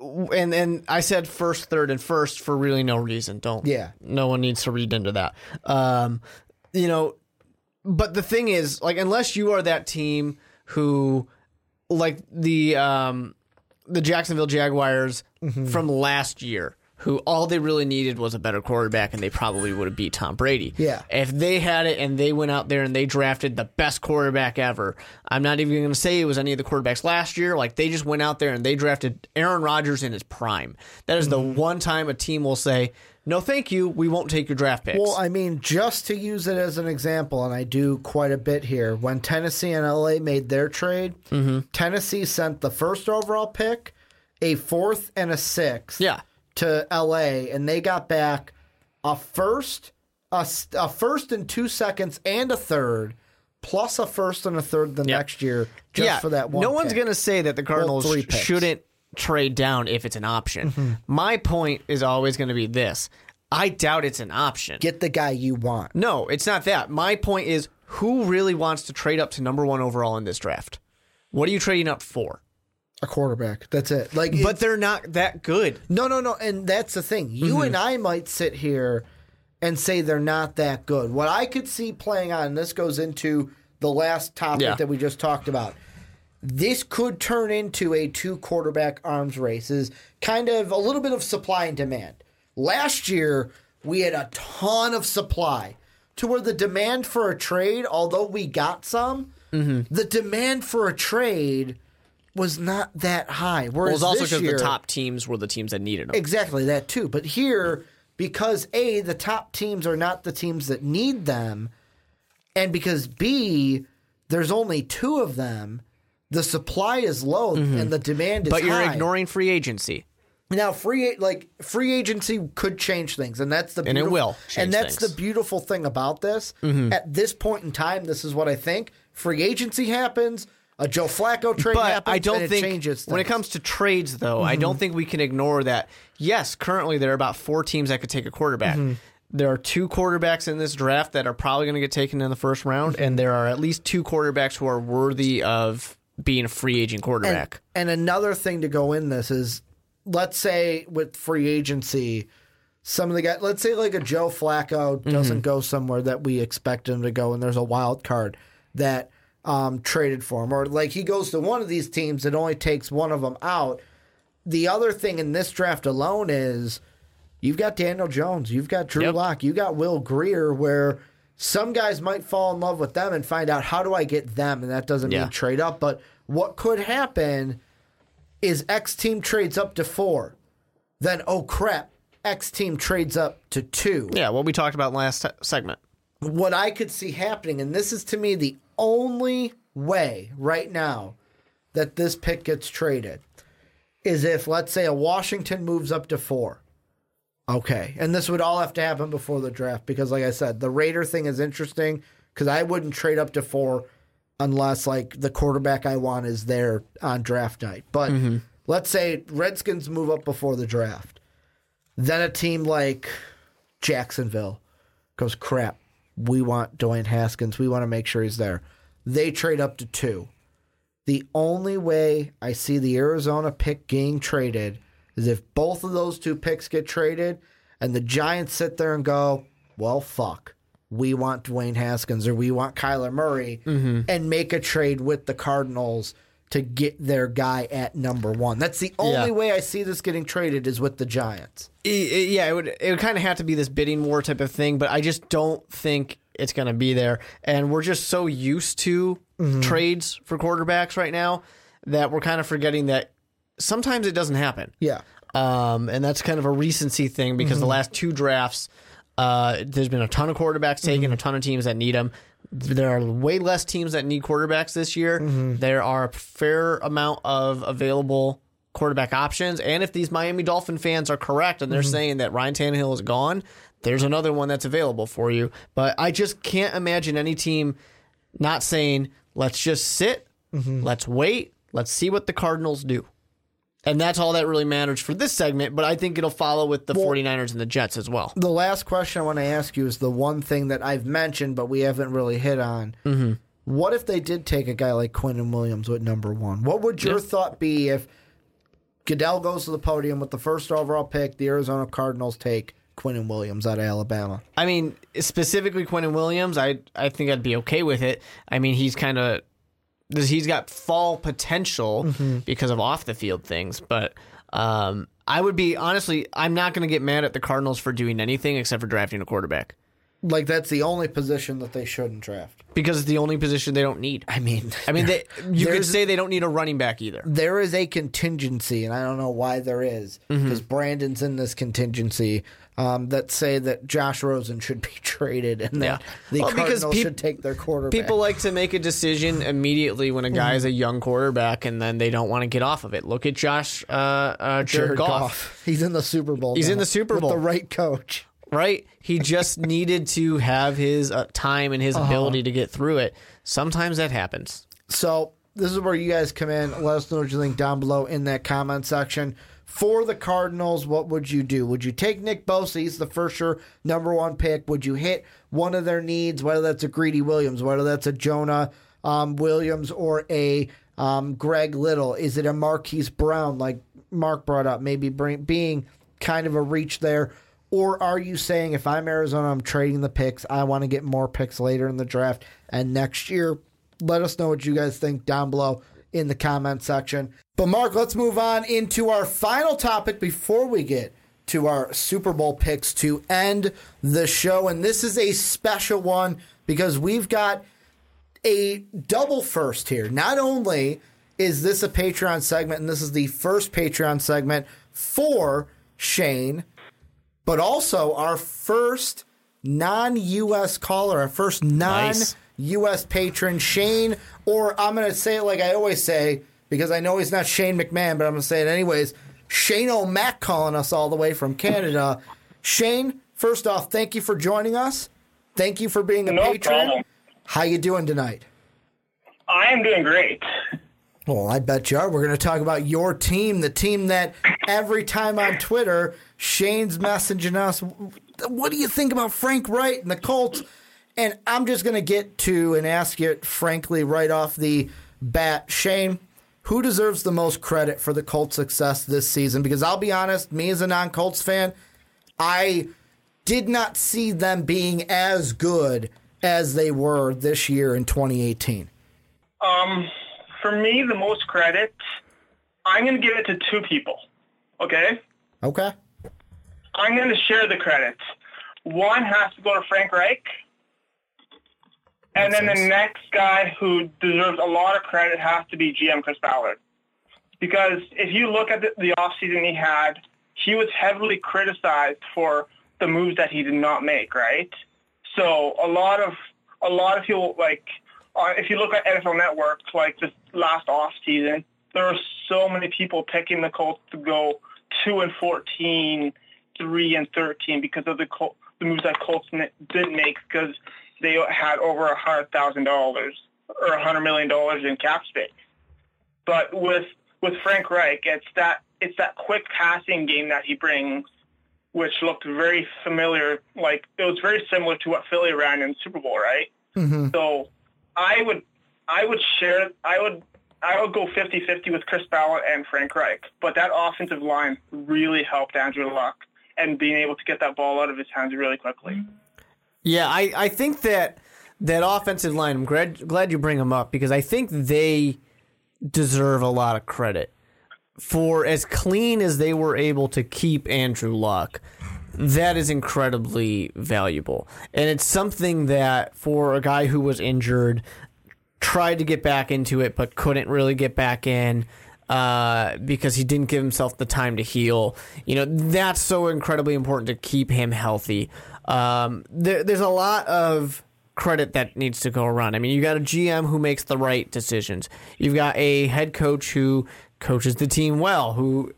and and I said first, third, and first for really no reason. Don't. Yeah. No one needs to read into that. Um, you know, but the thing is, like, unless you are that team who, like the um, the Jacksonville Jaguars Mm-hmm. from last year, who all they really needed was a better quarterback, and they probably would have beat Tom Brady. Yeah. If they had it and they went out there and they drafted the best quarterback ever, I'm not even going to say it was any of the quarterbacks last year. Like they just went out there and they drafted Aaron Rodgers in his prime. That is Mm-hmm. the one time a team will say, "No, thank you. We won't take your draft picks." Well, I mean, just to use it as an example, and I do quite a bit here. When Tennessee and LA made their trade, Mm-hmm. Tennessee sent the first overall pick, a fourth, and a sixth. yeah. to LA and they got back a first, a, a first and two seconds and a third, plus a first and a third the next year just yeah, for that one. No one's going to say that the Cardinals picks. shouldn't trade down if it's an option. My point is always going to be this: I doubt it's an option. get the guy you want. no, it's not that. My point is, who really wants to trade up to number one overall in this draft? What are you trading up for? A quarterback. That's it. Like, But they're not that good. no, no, no. And that's the thing. You Mm-hmm. and I might sit here and say they're not that good. What I could see playing on, and this goes into the last topic Yeah. that we just talked about. This could turn into a two quarterback arms race, is kind of a little bit of supply and demand. Last year, we had a ton of supply to where the demand for a trade, although we got some, Mm-hmm. the demand for a trade was not that high. Well, Whereas it's also because year, the top teams were the teams that needed them. Exactly that too. But here, because A, the top teams are not the teams that need them, and because B, there's only two of them, the supply is low and the demand is Mm-hmm. but you're high. ignoring free agency. now free like free agency could change things, and that's the And it will and that's things. Mm-hmm. the beautiful thing about this. At this point in time, this is what I think: free agency happens, a Joe Flacco trade But happens, I don't and it think when it. Mm-hmm. comes to trades, though, I don't think we can ignore that. Yes, currently there are about four teams that could take a quarterback. Mm-hmm. There are two quarterbacks in this draft that are probably going to get taken in the first round, Mm-hmm. and there are at least two quarterbacks who are worthy of being a free agent quarterback. And another thing to go in this is, let's say with free agency, some of the guys, let's say like a Joe Flacco doesn't go somewhere that we expect him to go, and there's a wild card that um, traded for him, or like he goes to one of these teams that only takes one of them out. The other thing in this draft alone is you've got Daniel Jones, you've got Drew Yep. Lock, you've got Will Grier, where some guys might fall in love with them and find out how do I get them, and that doesn't Yeah. mean trade up. But what could happen is X team trades up to four, then oh crap, X team trades up to two yeah, what we talked about last segment. what I could see happening, and this is to me the only way right now that this pick gets traded, is if, let's say, a Washington moves up to four. Okay. And this would all have to happen before the draft because, like I said, the Raider thing is interesting because I wouldn't trade up to four unless, like, the quarterback I want is there on draft night. But mm-hmm. let's say Redskins move up before the draft. Then a team like Jacksonville goes, crap, we want Dwayne Haskins. We want to make sure he's there. They trade up to two. The only way I see the Arizona pick getting traded is if both of those two picks get traded and the Giants sit there and go, well, fuck. We want Dwayne Haskins or we want Kyler Murray and make a trade with the Cardinals to get their guy at number one. That's the only Yeah. way I see this getting traded is with the Giants. I- I- yeah, it would it would kind of have to be this bidding war type of thing, but I just don't think it's going to be there. And we're just so used to Mm-hmm. trades for quarterbacks right now that we're kind of forgetting that sometimes it doesn't happen. Yeah. Um, and that's kind of a recency thing because the mm-hmm. last two drafts, uh, there's been a ton of quarterbacks taken, mm-hmm. a ton of teams that need them. There are way less teams that need quarterbacks this year. Mm-hmm. There are a fair amount of available quarterback options. And if these Miami Dolphin fans are correct and they're saying that Ryan Tannehill is gone, there's another one that's available for you. But I just can't imagine any team not saying, let's just sit, let's wait, let's see what the Cardinals do. And that's all that really matters for this segment, but I think it'll follow with the 49ers and the Jets as well. The last question I want to ask you is the one thing that I've mentioned, but we haven't really hit on. Mm-hmm. What if they did take a guy like Quinton Williams with number one? What would your thought be if Goodell goes to the podium with the first overall pick, the Arizona Cardinals take Quinton Williams out of Alabama? I mean, specifically Quentin Williams, I I think I'd be okay with it. I mean, he's kind of he's got fall potential because of off the field things, but um, I would be honestly, I'm not going to get mad at the Cardinals for doing anything except for drafting a quarterback Like that's the only position that they shouldn't draft. because it's the only position they don't need. I mean, I mean, they, you could say they don't need a running back either. there is a contingency, and I don't know why there is, because Brandon's in this contingency um, that say that Josh Rosen should be <laughs> traded and that Yeah. the Well, Cardinals peop- should take their quarterback. People like to make a decision immediately when a guy is a young quarterback, and then they don't want to get off of it. Look at Josh, uh, uh, Jared, Goff. He's in the Super Bowl. He's now in the Super Bowl with the right coach. right? He just <laughs> needed to have his uh, time and his ability to get through it. Sometimes that happens. So this is where you guys come in. Let us know what you think down below in that comment section. For the Cardinals, what would you do? Would you take Nick Bosa? He's the first sure number one pick. Would you hit one of their needs, whether that's a Greedy Williams, whether that's a Jonah um, Williams, or a um, Greg Little? Is it a Marquise Brown, like Mark brought up, maybe bring, being kind of a reach there? Or are you saying if I'm Arizona, I'm trading the picks, I want to get more picks later in the draft and next year? Let us know what you guys think down below in the comment section. But Mark, let's move on into our final topic before we get to our Super Bowl picks to end the show. And this is a special one because we've got a double first here. Not only is this a Patreon segment, and this is the first Patreon segment for Shane, but also our first non US caller, our first non. US patron, Shane, or I'm going to say it like I always say, because I know he's not Shane McMahon, but I'm going to say it anyways. Shane O'Mac calling us all the way from Canada. Shane, first off, thank you for joining us. Thank you for being a No patron. problem. How you doing tonight? I am doing great. Well, I bet you are. We're going to talk about your team, the team that every time on Twitter, Shane's messaging us, what do you think about Frank Reich and the Colts? And I'm just going to get to and ask it frankly, right off the bat, Shane, who deserves the most credit for the Colts' success this season? Because I'll be honest, me as a non Colts fan, I did not see them being as good as they were this year in 2018. Um, for me, the most credit, I'm going to give it to two people. Okay? Okay. I'm going to share the credit. One has to go to Frank Reich. And then the next guy who deserves a lot of credit has to be GM Chris Ballard. Because if you look at the, the offseason he had, he was heavily criticized for the moves that he did not make, right? So a lot of a lot of people like uh, if you look at NFL Network, like this last off season, there were so many people picking the Colts to go two and 14, 3 and thirteen because of the Col- the moves that Colts didn't make because they had over a hundred thousand dollars or a hundred million dollars in cap space. But with with Frank Reich, it's that it's that quick passing game that he brings, which looked very familiar. Like it was very similar to what Philly ran in the Super Bowl, right? Mm-hmm. So I would I would share I would I would go 50-50 with Chris Ballard and Frank Reich. But that offensive line really helped Andrew Luck and being able to get that ball out of his hands really quickly. Yeah, I, I think that that offensive line. I'm glad glad you bring them up because I think they deserve a lot of credit for as clean as they were able to keep Andrew Luck. that is incredibly valuable. And it's something that for a guy who was injured, tried to get back into it, but couldn't really get back in uh, because he didn't give himself the time to heal. You know, that's so incredibly important to keep him healthy. Um, there, there's a lot of credit that needs to go around. I mean, you got a GM who makes the right decisions. You've got a head coach who coaches the team well, who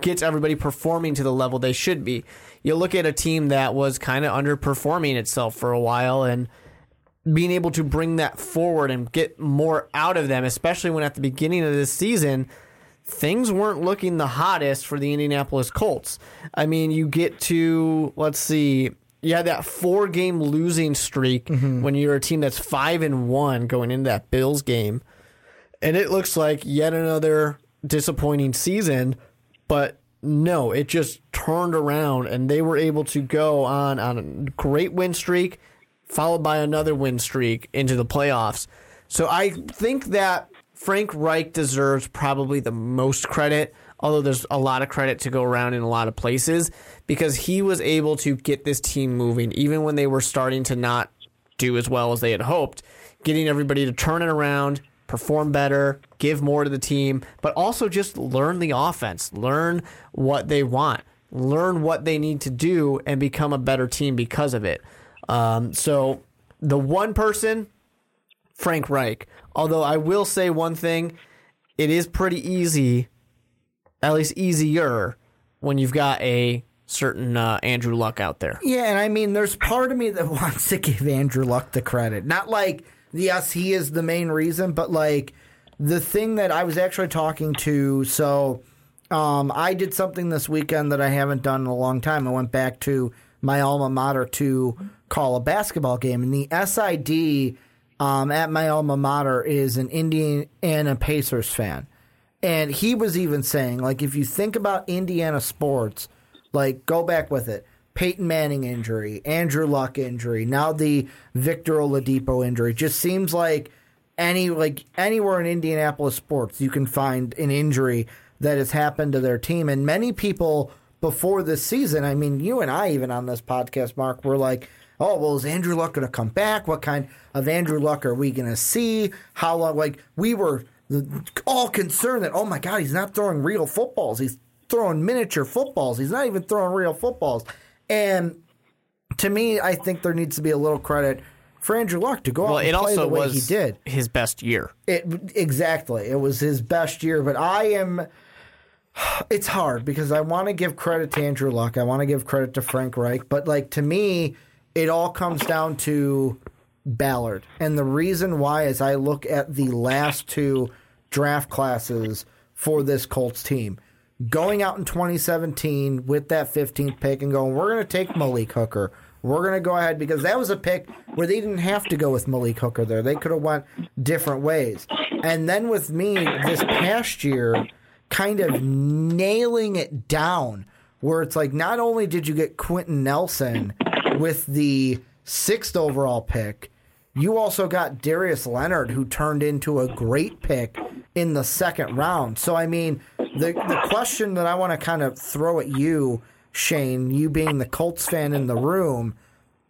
gets everybody performing to the level they should be. You look at a team that was kind of underperforming itself for a while and being able to bring that forward and get more out of them, especially when at the beginning of this season, things weren't looking the hottest for the Indianapolis Colts. I mean, you get to, let's see, you had that four game losing streak mm-hmm. when you're a team that's five and one going into that Bills game. And it looks like yet another disappointing season, but no, it just turned around and they were able to go on on a great win streak, followed by another win streak into the playoffs. So I think that Frank Reich deserves probably the most credit, although there's a lot of credit to go around in a lot of places because he was able to get this team moving even when they were starting to not do as well as they had hoped, getting everybody to turn it around, perform better, give more to the team, but also just learn the offense, learn what they want, learn what they need to do, and become a better team because of it. Um, so the one person, Frank Reich. Although I will say one thing, it is pretty easy, at least easier, when you've got a certain uh, Andrew Luck out there. Yeah, and I mean, there's part of me that <laughs> wants to give Andrew Luck the credit. Not like yes, he is the main reason, but like the thing that I was actually talking to, so um, I did something this weekend that I haven't done in a long time. I went back to my alma mater to call a basketball game, and the SID um, at my alma mater is an Indiana Pacers fan. And he was even saying, like, if you think about Indiana sports, like, go back with it. Peyton Manning injury, Andrew Luck injury, now the Victor Oladipo injury. Just seems like any like anywhere in Indianapolis sports you can find an injury that has happened to their team. And many people before this season, I mean, you and I even on this podcast, Mark, were like, oh, well, is Andrew Luck going to come back? What kind of Andrew Luck are we going to see? How long? Like, we were all concerned that, oh my God, he's not throwing real footballs. He's throwing miniature footballs. He's not even throwing real footballs. And to me, I think there needs to be a little credit for Andrew Luck to go well, out and it play also the way he did. His best year. It exactly. It was his best year, but I am. <sighs> It's hard because I want to give credit to Andrew Luck. I want to give credit to Frank Reich, but like to me, it all comes down to Ballard, and the reason why is I look at the last two draft classes for this Colts team going out in 2017 with that 15th pick and going, we're going to take Malik Hooker. We're going to go ahead because that was a pick where they didn't have to go with Malik Hooker there. They could have went different ways. And then with me this past year, kind of nailing it down, where it's like not only did you get Quenton Nelson with the sixth overall pick, you also got Darius Leonard, who turned into a great pick in the second round. So, I mean, the the question that I want to kind of throw at you, Shane, you being the Colts fan in the room,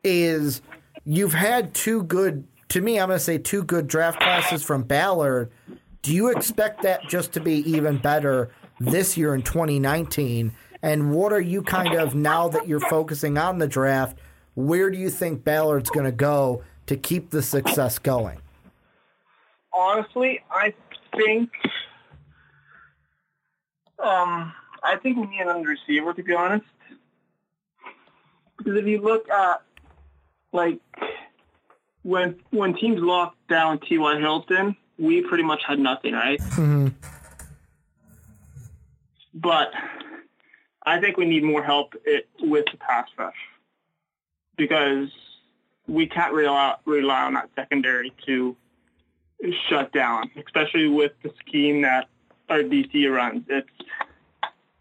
is you've had two good to me, I'm going to say two good draft classes from Ballard. Do you expect that just to be even better this year in 2019? And what are you kind of now that you're focusing on the draft? Where do you think Ballard's going to go to keep the success going? Honestly, I think um, I think we need another receiver, to be honest. Because if you look at, like, when when teams locked down T.Y. Hilton, we pretty much had nothing, right? Mm-hmm. But I think we need more help it, with the pass rush because we can't rely, rely on that secondary to shut down, especially with the scheme that our DC runs. It's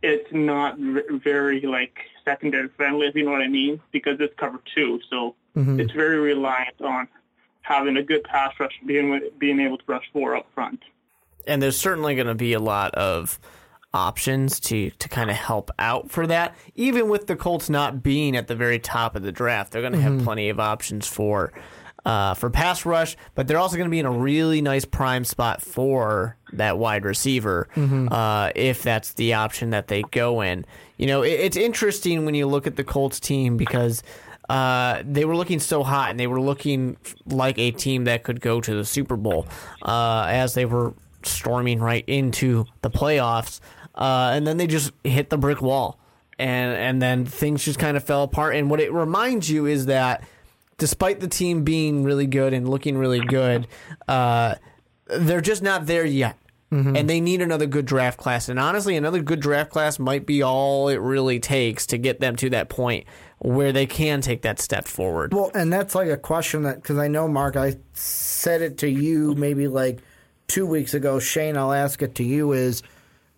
it's not very like secondary friendly, if you know what I mean, because it's cover two, so mm-hmm. it's very reliant on having a good pass rush, being being able to rush four up front. And there's certainly going to be a lot of options to to kind of help out for that. Even with the Colts not being at the very top of the draft, they're going to have plenty of options for uh, for pass rush, but they're also going to be in a really nice prime spot for that wide receiver uh, if that's the option that they go in. You know, it, it's interesting when you look at the Colts team because uh, they were looking so hot and they were looking like a team that could go to the Super Bowl uh, as they were storming right into the playoffs, uh, and then they just hit the brick wall, and and then things just kind of fell apart. And what it reminds you is that despite the team being really good and looking really good, uh, they're just not there yet. And they need another good draft class. And honestly, another good draft class might be all it really takes to get them to that point where they can take that step forward. Well, and that's like a question that because I know Mark, I said it to you maybe like two weeks ago. Shane, I'll ask it to you: is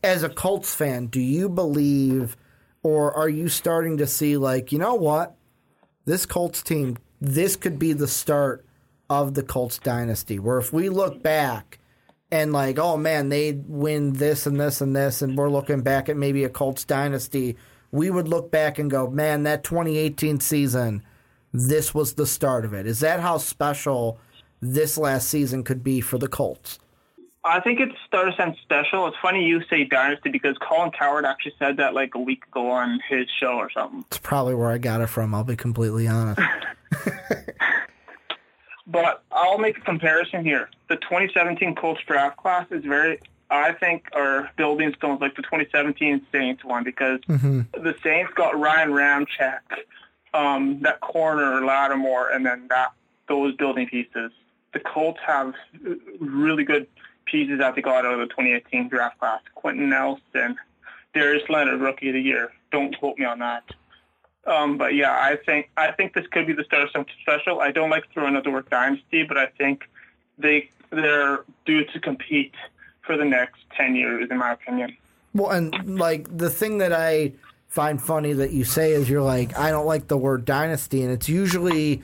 as a Colts fan, do you believe, or are you starting to see like you know what, this Colts team, this could be the start of the Colts dynasty, where if we look back. And like, oh man, they win this and this and this, and we're looking back at maybe a Colts dynasty. We would look back and go, man, that 2018 season, this was the start of it. Is that how special this last season could be for the Colts? I think it's started sounds special. It's funny you say dynasty because Colin Cowherd actually said that like a week ago on his show or something. It's probably where I got it from. I'll be completely honest. <laughs> But I'll make a comparison here. The 2017 Colts draft class is very, I think, are building stones like the 2017 Saints one because the Saints got Ryan Ramczyk, um, that corner Lattimore, and then that those building pieces. The Colts have really good pieces that they got out of the 2018 draft class. Quenton Nelson, Darius Leonard, Rookie of the Year. Don't quote me on that. Um, but yeah, I think I think this could be the start of something special. I don't like throwing out the word dynasty, but I think they they're due to compete for the next ten years, in my opinion. well, and like the thing that I find funny that you say is you're like, I don't like the word dynasty, and it's usually,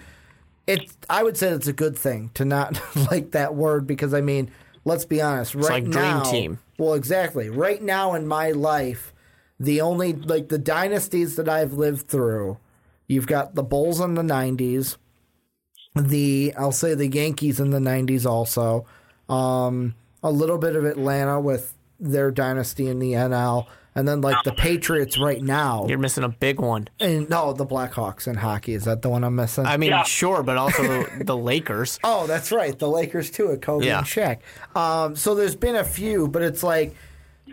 it's. I would say it's a good thing to not <laughs> like that word because I mean, let's be honest. right like dream now, team. Well, exactly. Right now in my life, the only like the dynasties that I've lived through, you've got the Bulls in the '90s, the I'll say the Yankees in the '90s also, um, a little bit of Atlanta with their dynasty in the NL, and then like the Patriots right now. You're missing a big one. And no, the Blackhawks in hockey is that the one I'm missing? I mean, Yeah. sure, but also the, <laughs> the Lakers. Oh, that's right. The Lakers too, at Kobe Yeah. and Shaq. Um, so there's been a few, but it's like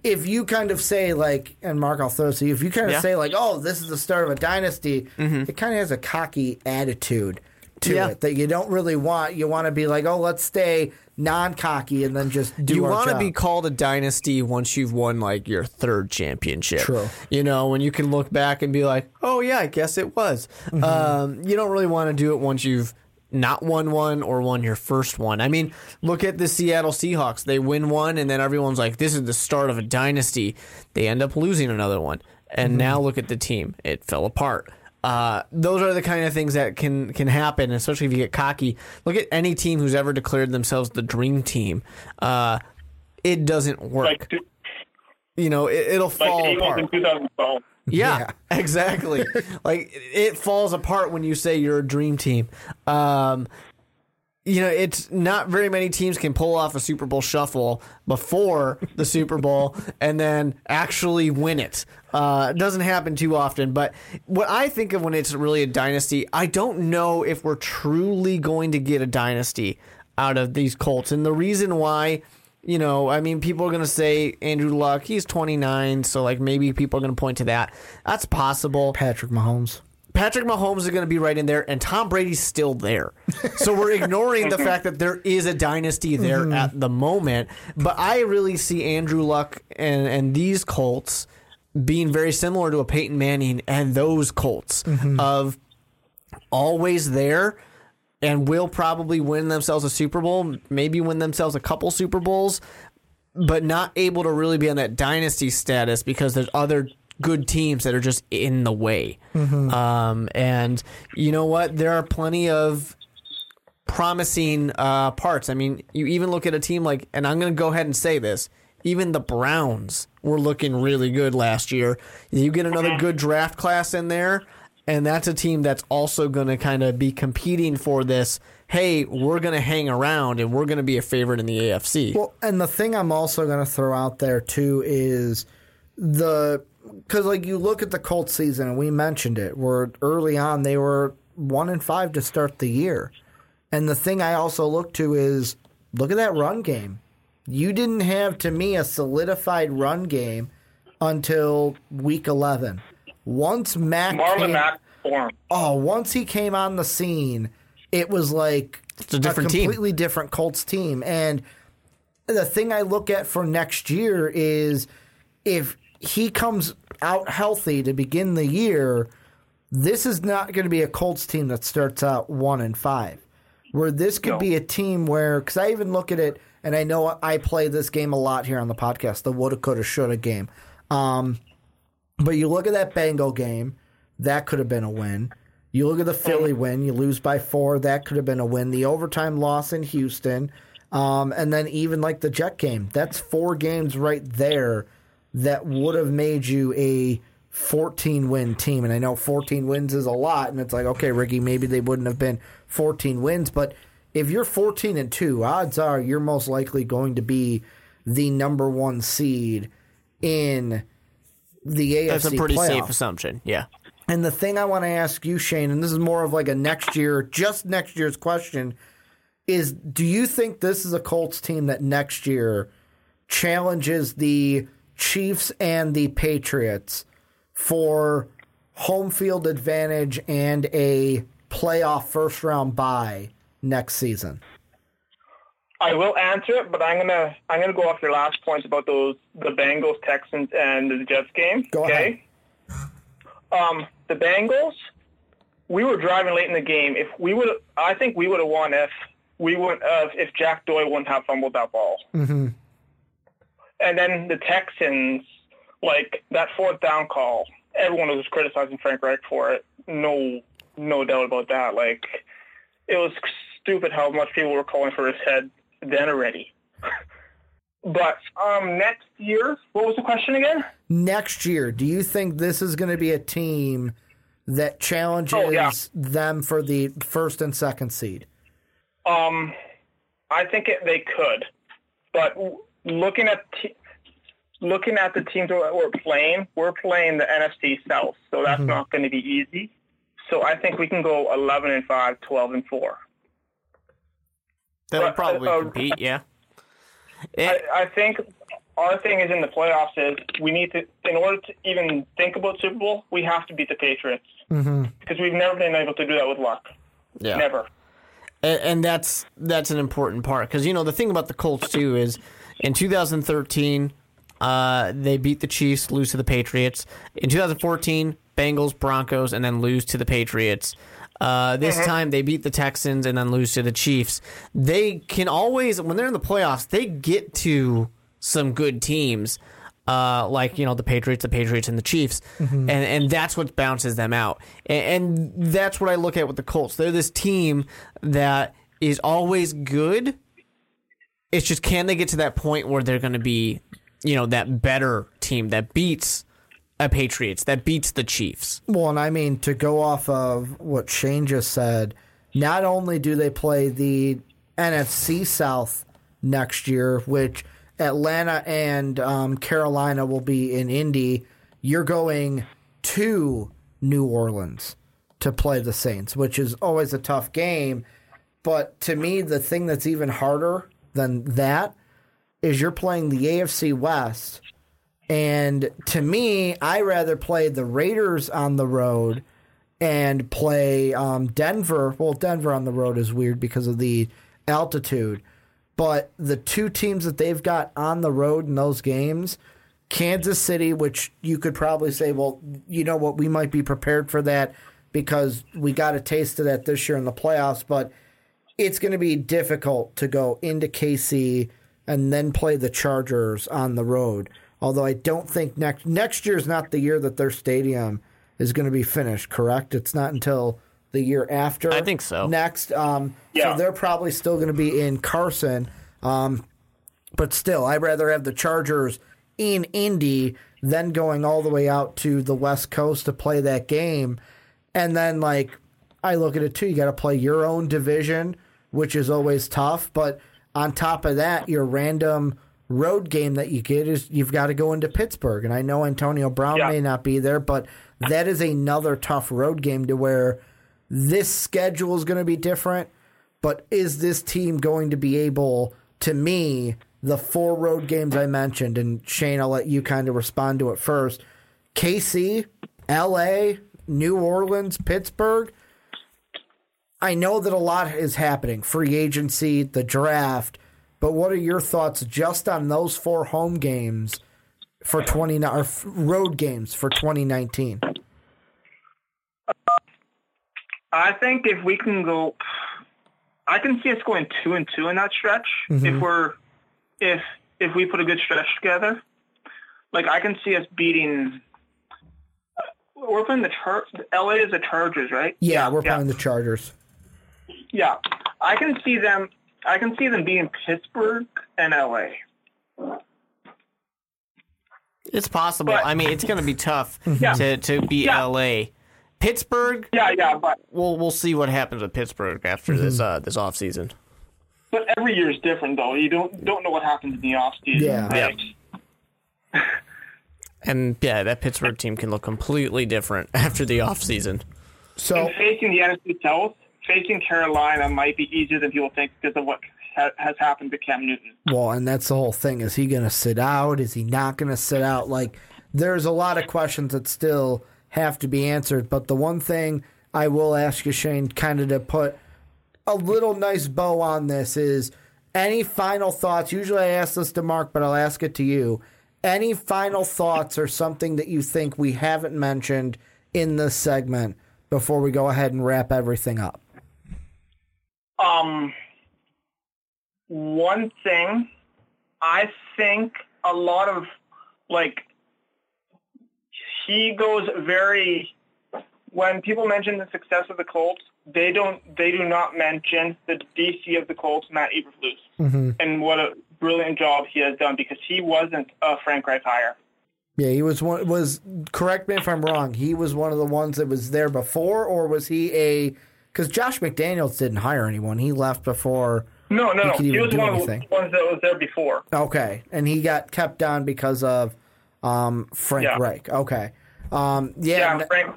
if you kind of say like, and Mark, I'll throw it to you. If you kind of Yeah. say like, oh, this is the start of a dynasty, it kind of has a cocky attitude to Yeah. it that you don't really want. You want to be like, oh, let's stay non-cocky and then just do you want to be called a dynasty once you've won like your third championship. True. You know, when you can look back and be like, "Oh yeah, I guess it was." Mm-hmm. Um, you don't really want to do it once you've not won one or won your first one. I mean, look at the Seattle Seahawks. They win one, and then everyone's like, "This is the start of a dynasty." They end up losing another one, and Mm-hmm. now look at the team; it fell apart. Uh, those are the kind of things that can can happen, especially if you get cocky. Look at any team who's ever declared themselves the dream team. Uh, it doesn't work. Like two- you know, it, it'll like fall the apart. in 2012. Yeah, <laughs> exactly. like it falls apart when you say you're a dream team. Um, you know, it's not very many teams can pull off a Super Bowl shuffle before the Super Bowl and then actually win it. Uh, it doesn't happen too often. But what I think of when it's really a dynasty, I don't know if we're truly going to get a dynasty out of these Colts. And the reason why you know, I mean, people are going to say Andrew Luck, he's 29, so like maybe people are going to point to that. That's possible. Patrick Mahomes. Patrick Mahomes is going to be right in there, and Tom Brady's still there. So we're ignoring the fact that there is a dynasty there mm-hmm. at the moment. But I really see Andrew Luck and, and these Colts being very similar to a Peyton Manning and those Colts mm-hmm. of always there and will probably win themselves a Super Bowl, maybe win themselves a couple Super Bowls, but not able to really be on that dynasty status because there's other good teams that are just in the way. Um, and you know what? There are plenty of promising uh, parts. I mean, you even look at a team like, and I'm going to go ahead and say this even the Browns were looking really good last year. You get another good draft class in there, and that's a team that's also going to kind of be competing for this. Hey, we're going to hang around and we're going to be a favorite in the AFC. Well, and the thing I'm also going to throw out there too is the because like you look at the Colts season and we mentioned it, where early on they were one and five to start the year, and the thing I also look to is look at that run game. You didn't have to me a solidified run game until week eleven. Once Mac Marlon came, Mack form. oh, once he came on the scene, it was like It's a different team. completely different Colts team. And the thing I look at for next year is if he comes out healthy to begin the year, this is not going to be a Colts team that starts out one and five. Where this could No. be a team where, because I even look at it, and I know I play this game a lot here on the podcast, the woulda, coulda, shoulda game. Um, but you look at that Bengal game, that could have been a win. You look at the Philly win, you lose by four, that could have been a win. The overtime loss in Houston, um, and then even like the Jet game, that's four games right there that would have made you a 14 win team. And I know 14 wins is a lot, and it's like, okay, Ricky, maybe they wouldn't have been 14 wins, but if you're 14 and 2, odds are you're most likely going to be the number one seed in the AFC That's a pretty playoff. safe assumption. Yeah. And the thing I want to ask you, Shane, and this is more of like a next year, just next year's question, is do you think this is a Colts team that next year challenges the Chiefs and the Patriots for home field advantage and a playoff first round bye next season? I will answer it, but I'm gonna I'm gonna go off your last point about those the Bengals, Texans, and the Jets game. Go okay? Um, the Bengals, we were driving late in the game. If we would, I think we would have won if we would uh, if Jack Doyle wouldn't have fumbled that ball. Mm-hmm. And then the Texans, like that fourth down call, everyone was criticizing Frank Reich for it. No, no doubt about that. Like it was stupid how much people were calling for his head then already. <laughs> but um, next year, what was the question again? Next year, do you think this is going to be a team that challenges Oh, yeah. them for the first and second seed? Um, I think it, they could, but looking at looking at the teams that we're playing, we're playing the NFC South, so that's not going to be easy. So I think we can go 11 and 5, 12 and 4. That would But, probably uh, compete. Yeah. Eh, I, I think our thing is in the playoffs is we need to, in order to even think about Super Bowl, we have to beat the Patriots because we've never been able to do that with luck. yeah. Never. and, and that's that's an important part because you know the thing about the Colts too is in 2013 uh, they beat the Chiefs, lose to the Patriots. In 2014, Bengals, Broncos, and then lose to the Patriots. Uh, this time they beat the Texans and then lose to the Chiefs. They can always, when they're in the playoffs, they get to some good teams. Uh, like you know the Patriots, the Patriots, and the Chiefs, and and that's what bounces them out, and, and that's what I look at with the Colts. They're this team that is always good. It's just can they get to that point where they're going to be, you know, that better team that beats a Patriots, that beats the Chiefs. Well, and I mean, to go off of what Shane just said, not only do they play the NFC South next year, which Atlanta and um, Carolina will be in Indy, you're going to New Orleans to play the Saints, which is always a tough game. But to me, the thing that's even harder than that is you're playing the AFC West. And to me, I rather play the Raiders on the road and play um, Denver. Well, Denver on the road is weird because of the altitude. But the two teams that they've got on the road in those games, Kansas City, which you could probably say, well, you know what, we might be prepared for that because we got a taste of that this year in the playoffs. But it's going to be difficult to go into KC and then play the Chargers on the road. Although I don't think next next year is not the year that their stadium is going to be finished. Correct? It's not until the year after. I think so. Next, um, Yeah. so they're probably still going to be in Carson. Um, But still, I'd rather have the Chargers in Indy than going all the way out to the West Coast to play that game. And then, like, I look at it too. You got to play your own division, which is always tough. But on top of that, your random road game that you get is you've got to go into Pittsburgh. And I know Antonio Brown Yeah. may not be there, but that is another tough road game to where this schedule is going to be different. But is this team going to be able, to me, the four road games I mentioned, and Shane, I'll let you kind of respond to it first KC, LA, New Orleans, Pittsburgh. I know that a lot is happening free agency, the draft, but what are your thoughts just on those four home games for 20 or road games for 2019? I think if we can go, I can see us going two and two in that stretch. Mm-hmm. If we're, if if we put a good stretch together, like I can see us beating. We're playing the Char- LA is the Chargers, right? Yeah, we're playing the Chargers. Yeah, I can see them. I can see them being Pittsburgh and LA. It's possible. But- I mean, it's going to be tough <laughs> Yeah. to to beat Yeah. LA. Pittsburgh, Yeah, yeah, but we'll we'll see what happens with Pittsburgh after this uh, this offseason. but every year is different though. You don't don't know what happens in the off season. Yeah. right? <laughs> And yeah, that Pittsburgh team can look completely different <laughs> after the offseason. So And facing the NFC South, facing Carolina might be easier than people think because of what ha- has happened to Cam Newton. Well, and that's the whole thing. Is he going to sit out? Is he not going to sit out? Like, there's a lot of questions that still have to be answered. But the one thing I will ask you, Shane, kind of to put a little nice bow on this is any final thoughts? Usually I ask this to Mark, but I'll ask it to you. Any final thoughts or something that you think we haven't mentioned in this segment before we go ahead and wrap everything up? Um, one thing, I think a lot of like he goes very when people mention the success of the Colts, they don't they do not mention the DC of the Colts, Matt Eberflus, and what a brilliant job he has done because he wasn't a Frank Reich hire. Yeah, he was one. Was correct me if I'm wrong. He was one of the ones that was there before, or was he a? Because Josh McDaniels didn't hire anyone. He left before. No, no, He no. could He even was do one anything. of the ones that was there before. Okay, and he got kept on because of um, Frank Yeah. Reich. Okay, um, yeah, Yeah, and, Frank.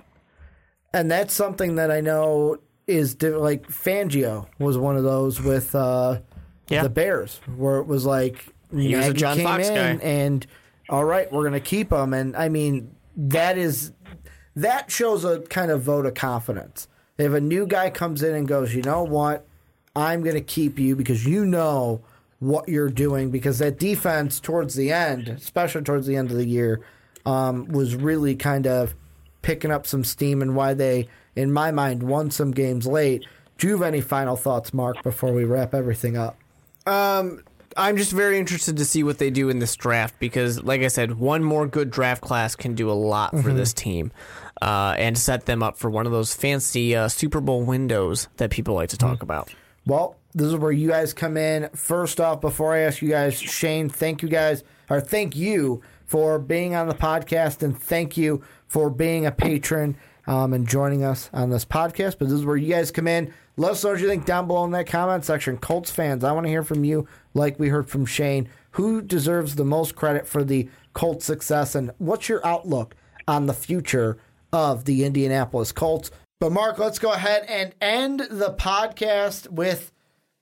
and that's something that I know is di- like Fangio was one of those with uh, Yeah. the Bears, where it was like He was a John came Fox in guy. and all right, we're going to keep him, and I mean that is that shows a kind of vote of confidence. If a new guy comes in and goes, you know what, I'm going to keep you because you know what you're doing. Because that defense towards the end, especially towards the end of the year, um, was really kind of picking up some steam and why they, in my mind, won some games late. Do you have any final thoughts, Mark, before we wrap everything up? I'm just very interested to see what they do in this draft because, like I said, one more good draft class can do a lot for this team uh, and set them up for one of those fancy uh, Super Bowl windows that people like to talk about. Well, this is where you guys come in. First off, before I ask you guys, Shane, thank you guys, or thank you for being on the podcast, and thank you for being a patron um, and joining us on this podcast. But this is where you guys come in. Let us know what you think down below in that comment section. Colts fans, I want to hear from you, like we heard from Shane. Who deserves the most credit for the Colts' success, and what's your outlook on the future of the Indianapolis Colts? But Mark, let's go ahead and end the podcast with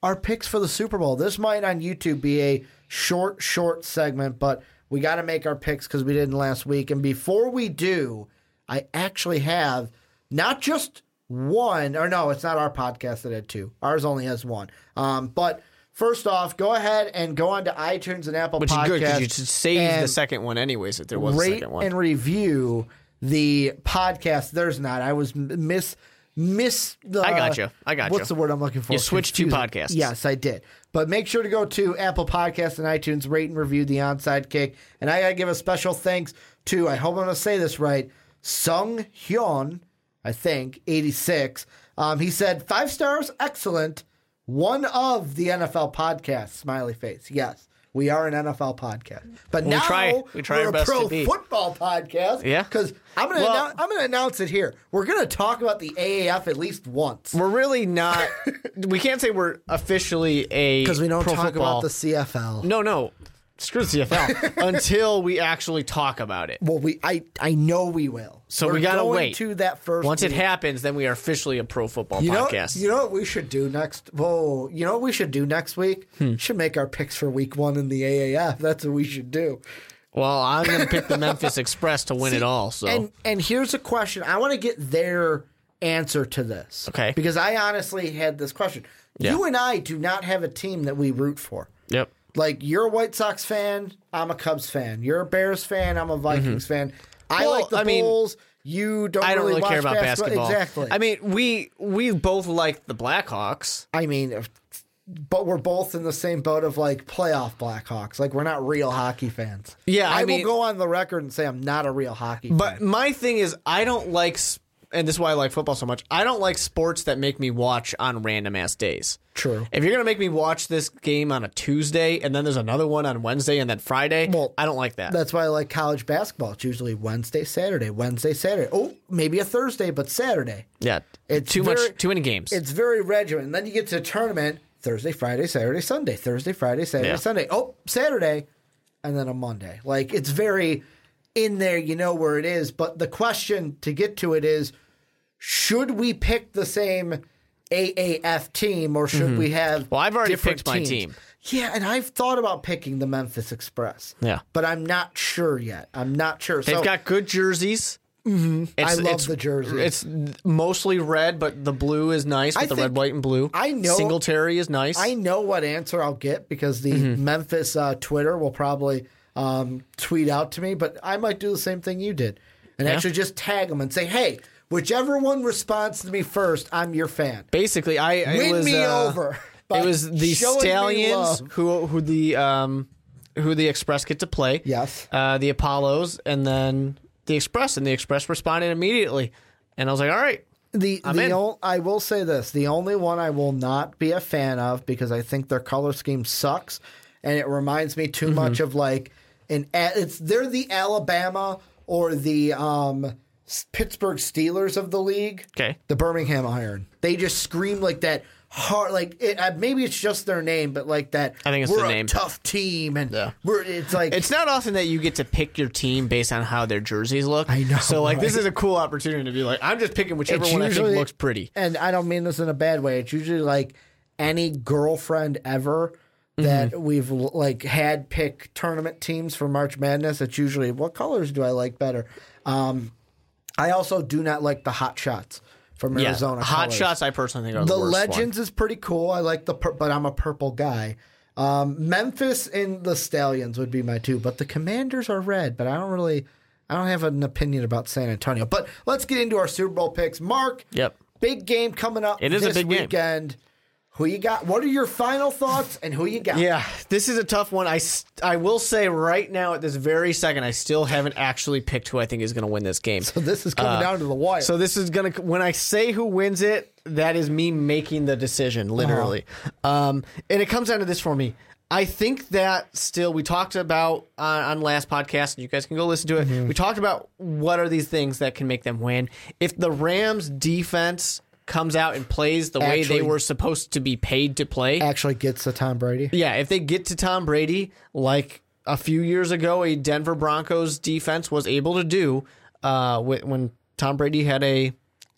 our picks for the Super Bowl. This might on YouTube be a short, short segment, but we got to make our picks because we didn't last week. And before we do, I actually have not just one, or no, it's not our podcast that had two. Ours only has one. Um, but first off, go ahead and go on to iTunes and Apple Which is Podcasts. good because you should save the second one anyways if there was a rate second one. and review the podcast. There's not. I was miss miss. The, I gotcha. I gotcha. What's the word I'm looking for? You switched two Confusing. podcasts. Yes, I did. But make sure to go to Apple Podcasts and iTunes, rate and review the Onside Kick. And I gotta give a special thanks to. I hope I'm gonna say this right. Sung Hyun, I think, 86. Um, he said five stars, excellent. One of the NFL podcasts. Smiley face. Yes. We are an NFL podcast, but We now try- we try we're our a best to pro football podcast. Yeah. because I'm gonna Well- annou- I'm gonna announce it here. We're gonna talk about the AAF at least once We're really not. <laughs> we can't say we're officially a because we don't talk football. about the CFL. No, no. Screw the CFL <laughs> until we actually talk about it. Well, we I I know we will. So We're we gotta going wait. to that first. Once it happens, then we are officially a pro football You know, podcast. you know what we should do next? Whoa, you know what we should do next week? Hmm. Should make our picks for week one in the AAF. That's what we should do. well, I'm going to pick the Memphis <laughs> Express to win it all. So And and here's a question. I want to get their answer to this. Okay. Because I honestly had this question. Yeah. You and I do not have a team that we root for. yep. Like you're a White Sox fan, I'm a Cubs fan. You're a Bears fan, I'm a Vikings fan. I Mm-hmm. Well, like the I mean, Bulls. you don't. I don't really, watch care about basketball. Exactly. I mean, we we both like the Blackhawks. I mean, but we're both in the same boat of like playoff Blackhawks. Like we're not real hockey fans. Yeah, I I, mean- will go on the record and say I'm not a real hockey. Fan. But fan. my thing is, I don't like, s- and this is why I like football so much. I don't like sports that make me watch on random ass days. True. If you're gonna make me watch this game on a Tuesday and then there's another one on Wednesday and then Friday, Well, I don't like that. That's why I like college basketball. It's usually Wednesday, Saturday, Wednesday, Saturday. Oh, maybe a Thursday, but Saturday. yeah, It's too very- much, too many games. It's very regimented. Then you get to a tournament Thursday, Friday, Saturday, Sunday. Thursday, Friday, Saturday, Yeah. Sunday. Oh, Saturday, and then a Monday. Like it's very in there. You know where it is. But the question to get to it is: Should we pick the same AAF team, or should we have? Mm-hmm. Well, I've already picked my team. Yeah, and I've thought about picking the Memphis Express. Yeah. but I'm not sure yet. I'm not sure. They've so, got good jerseys. Mm-hmm. I love the jersey. It's mostly red, but the blue is nice with I the red, white, and blue. I know- Singletary is nice. I know what answer I'll get because the Mm-hmm. Memphis uh, Twitter will probably um, tweet out to me, but I might do the same thing you did and Yeah. actually just tag them and say, "Hey, whichever one responds to me first, I'm your fan. Basically, I it Win was, me uh, over." It was the Stallions who who the um who the Express get to play. Yes. Uh, the Apollos and then the Express, and the Express responded immediately, and I was like, all right. The I'm the ol- I will say this: the only one I will not be a fan of because I think their color scheme sucks, and it reminds me too Mm-hmm. much of like an. It's they're the Alabama or the um, Pittsburgh Steelers of the league. Okay. the Birmingham Iron. They just scream like that hard. Like it, uh, maybe it's just their name, but like that. I think it's we're the a name. tough team, and Yeah. we're. It's like It's not often that you get to pick your team based on how their jerseys look. I know, So like, this is a cool opportunity to be like, I'm just picking whichever It's one I think looks pretty. and I don't mean this in a bad way. It's usually like any girlfriend ever that Mm-hmm. we've like had pick tournament teams for March Madness. It's usually what colors do I like better. Um, I also do not like the hot shots from Yeah. Arizona. Hot colors. shots, I personally think are the, The Legends is pretty cool. I like the, pur- but I'm a purple guy. Um, Memphis and the Stallions would be my two, but the Commanders are red. But I don't really, I don't have an opinion about San Antonio. But let's get into our Super Bowl picks. Mark, Yep. big game coming up. It is a big game. Who you got? What are your final thoughts and who you got? Yeah, this is a tough one. I, I will say right now at this very second, I still haven't actually picked who I think is going to win this game. So this is coming down to the wire. Uh, So this is gonna when I say who wins it, that is me making the decision, literally. Um, and it comes down to this for me. I think that still we talked about on, on last podcast, and you guys can go listen to it. We talked about what are these things that can make them win. If the Rams defense comes out and plays the way they were supposed to be paid to play, actually gets to Tom Brady. yeah, if they get to Tom Brady, like a few years ago, a Denver Broncos defense was able to do uh, when Tom Brady had a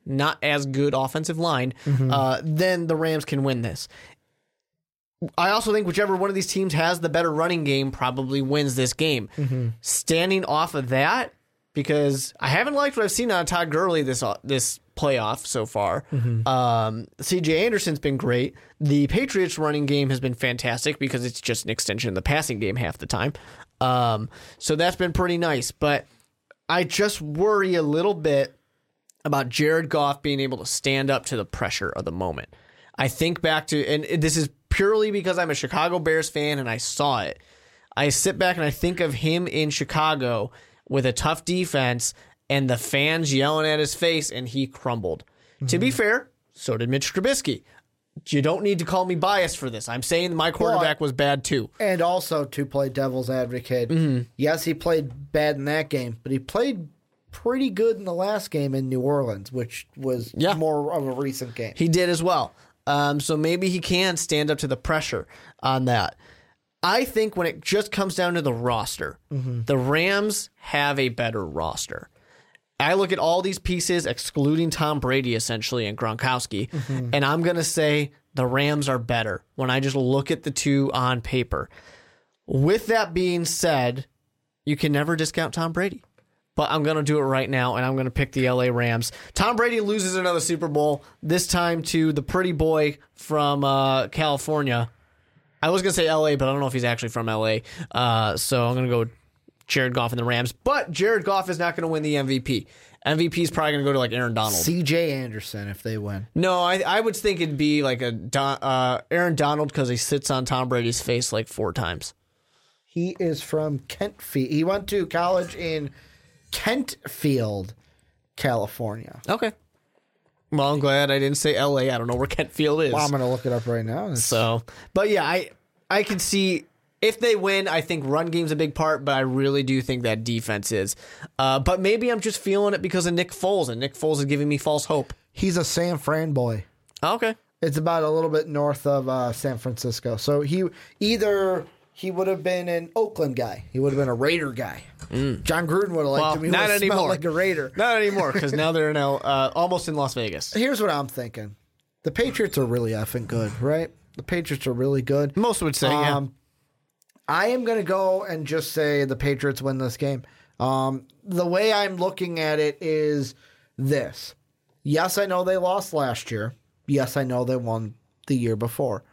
not as good offensive line, uh, then the Rams can win this. I also think whichever one of these teams has the better running game probably wins this game. Standing off of that, because I haven't liked what I've seen out of Todd Gurley this uh, this playoff so far. Um, C.J. Anderson's been great. The Patriots' running game has been fantastic because it's just an extension of the passing game half the time. Um, so that's been pretty nice. But I just worry a little bit about Jared Goff being able to stand up to the pressure of the moment. I think back to, and this is purely because I'm a Chicago Bears fan and I saw it. I sit back and I think of him in Chicago with a tough defense and the fans yelling at his face, and he crumbled. To be fair, so did Mitch Trubisky. you don't need to call me biased for this. I'm saying my quarterback was bad too. And also to play devil's advocate, Mm-hmm. yes, he played bad in that game, but he played pretty good in the last game in New Orleans, which was Yeah. more of a recent game. He did as well. Um, so maybe he can stand up to the pressure on that. I think when it just comes down to the roster, the Rams have a better roster. I look at all these pieces, excluding Tom Brady essentially and Gronkowski, and I'm going to say the Rams are better when I just look at the two on paper. With that being said, you can never discount Tom Brady. But I'm going to do it right now, and I'm going to pick the LA Rams. Tom Brady loses another Super Bowl, this time to the pretty boy from uh, California. I was going to say LA, but I don't know if he's actually from LA. Uh, so I'm going to go Jared Goff and the Rams. But Jared Goff is not going to win the MVP. MVP is probably going to go to like Aaron Donald. CJ Anderson, if they win. No, I, I would think it'd be like a Don, uh, Aaron Donald because he sits on Tom Brady's face like four times. He is from Kentfield. He went to college in Kentfield, California. Okay. Well, I'm glad I didn't say LA. I don't know where Kentfield is. Well, I'm going to look it up right now. It's- So, but yeah, I I can see if they win, I think run game's a big part, but I really do think that defense is. Uh, but maybe I'm just feeling it because of Nick Foles, and Nick Foles is giving me false hope. He's a San Fran boy. Okay. It's about a little bit north of uh, San Francisco. So he either he would have been an Oakland guy, he would have been a Raider guy. Jon Gruden would have liked Well, him. He not anymore. like a Raider. <laughs> Not anymore because now they're in L, <laughs> uh, almost in Las Vegas. Here's what I'm thinking: the Patriots are really effing good, right? The Patriots are really good. Most would say, yeah. Um, I am going to go and just say the Patriots win this game. Um, the way I'm looking at it is this. Yes, I know they lost last year. Yes, I know they won the year before.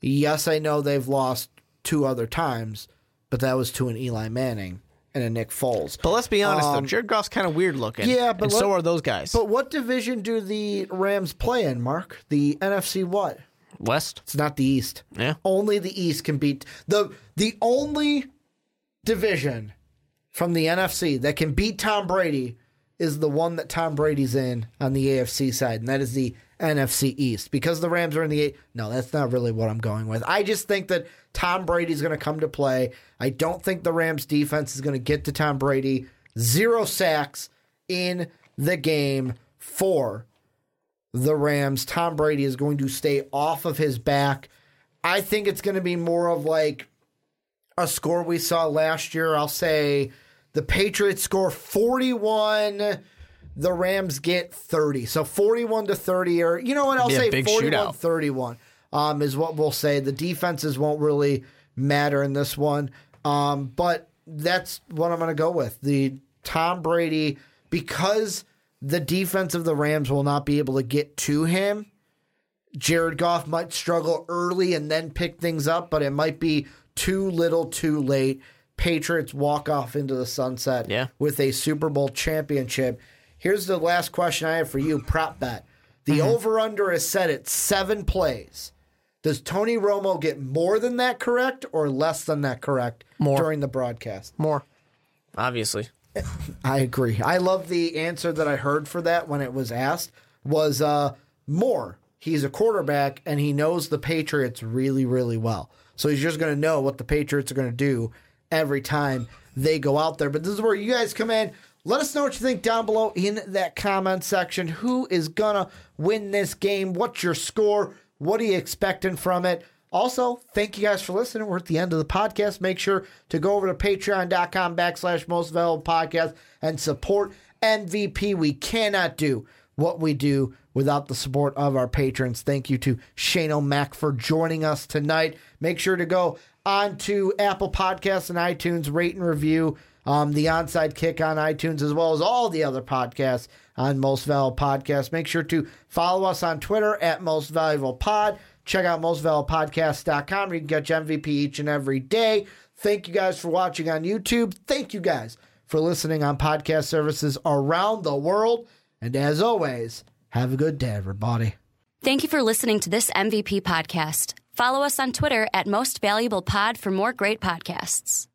Yes, I know they've lost two other times, but that was to an Eli Manning and a Nick Foles. But let's be honest, though, Jared Goff's kind of weird looking. Um, Yeah, but and let- so are those guys. But what division do the Rams play in, Mark? The NFC what? West, It's not the East. yeah. Only the East can beat the the only division from the NFC that can beat Tom Brady is the one that Tom Brady's in on the AFC side, and that is the NFC East. Because the Rams are in the A- no, that's not really what I'm going with. I just think that Tom Brady's going to come to play. I don't think the Rams defense is going to get to Tom Brady. Zero sacks in the game for the Rams. Tom Brady is going to stay off of his back. I think it's going to be more of like a score we saw last year. I'll say the Patriots score 41, the Rams get 30. So 41 to 30 or you know what? I'll say big 41 shootout. 31 um, is what we'll say. The defenses won't really matter in this one. Um, but that's what I'm going to go with. The Tom Brady because the defense of the Rams will not be able to get to him. Jared Goff might struggle early and then pick things up, but it might be too little too late. Patriots walk off into the sunset Yeah. with a Super Bowl championship. Here's the last question I have for you prop bet. The mm-hmm. over under is set at seven plays. Does Tony Romo get more than that correct or less than that correct More. during the broadcast? More, obviously. I agree. I love the answer that I heard for that when it was asked was uh more. He's a quarterback and he knows the Patriots really, really well. So he's just going to know what the Patriots are going to do every time they go out there. But this is where you guys come in. Let us know what you think down below in that comment section. Who is going to win this game? What's your score? What are you expecting from it? Also, thank you guys for listening. We're at the end of the podcast. Make sure to go over to patreon.com backslash most valuable podcast and support MVP. We cannot do what we do without the support of our patrons. Thank you to Shane O'Mac for joining us tonight. Make sure to go on to Apple Podcasts and iTunes, rate and review um, the onside kick on iTunes, as well as all the other podcasts on Most Valuable Podcast. Make sure to follow us on Twitter at Most Valuable Pod. Check out mostvaluablepodcast.com where you can catch MVP each and every day. Thank you guys for watching on YouTube. Thank you guys for listening on podcast services around the world. And as always, have a good day, everybody. Thank you for listening to this MVP podcast. Follow us on Twitter at Most Valuable Pod for more great podcasts.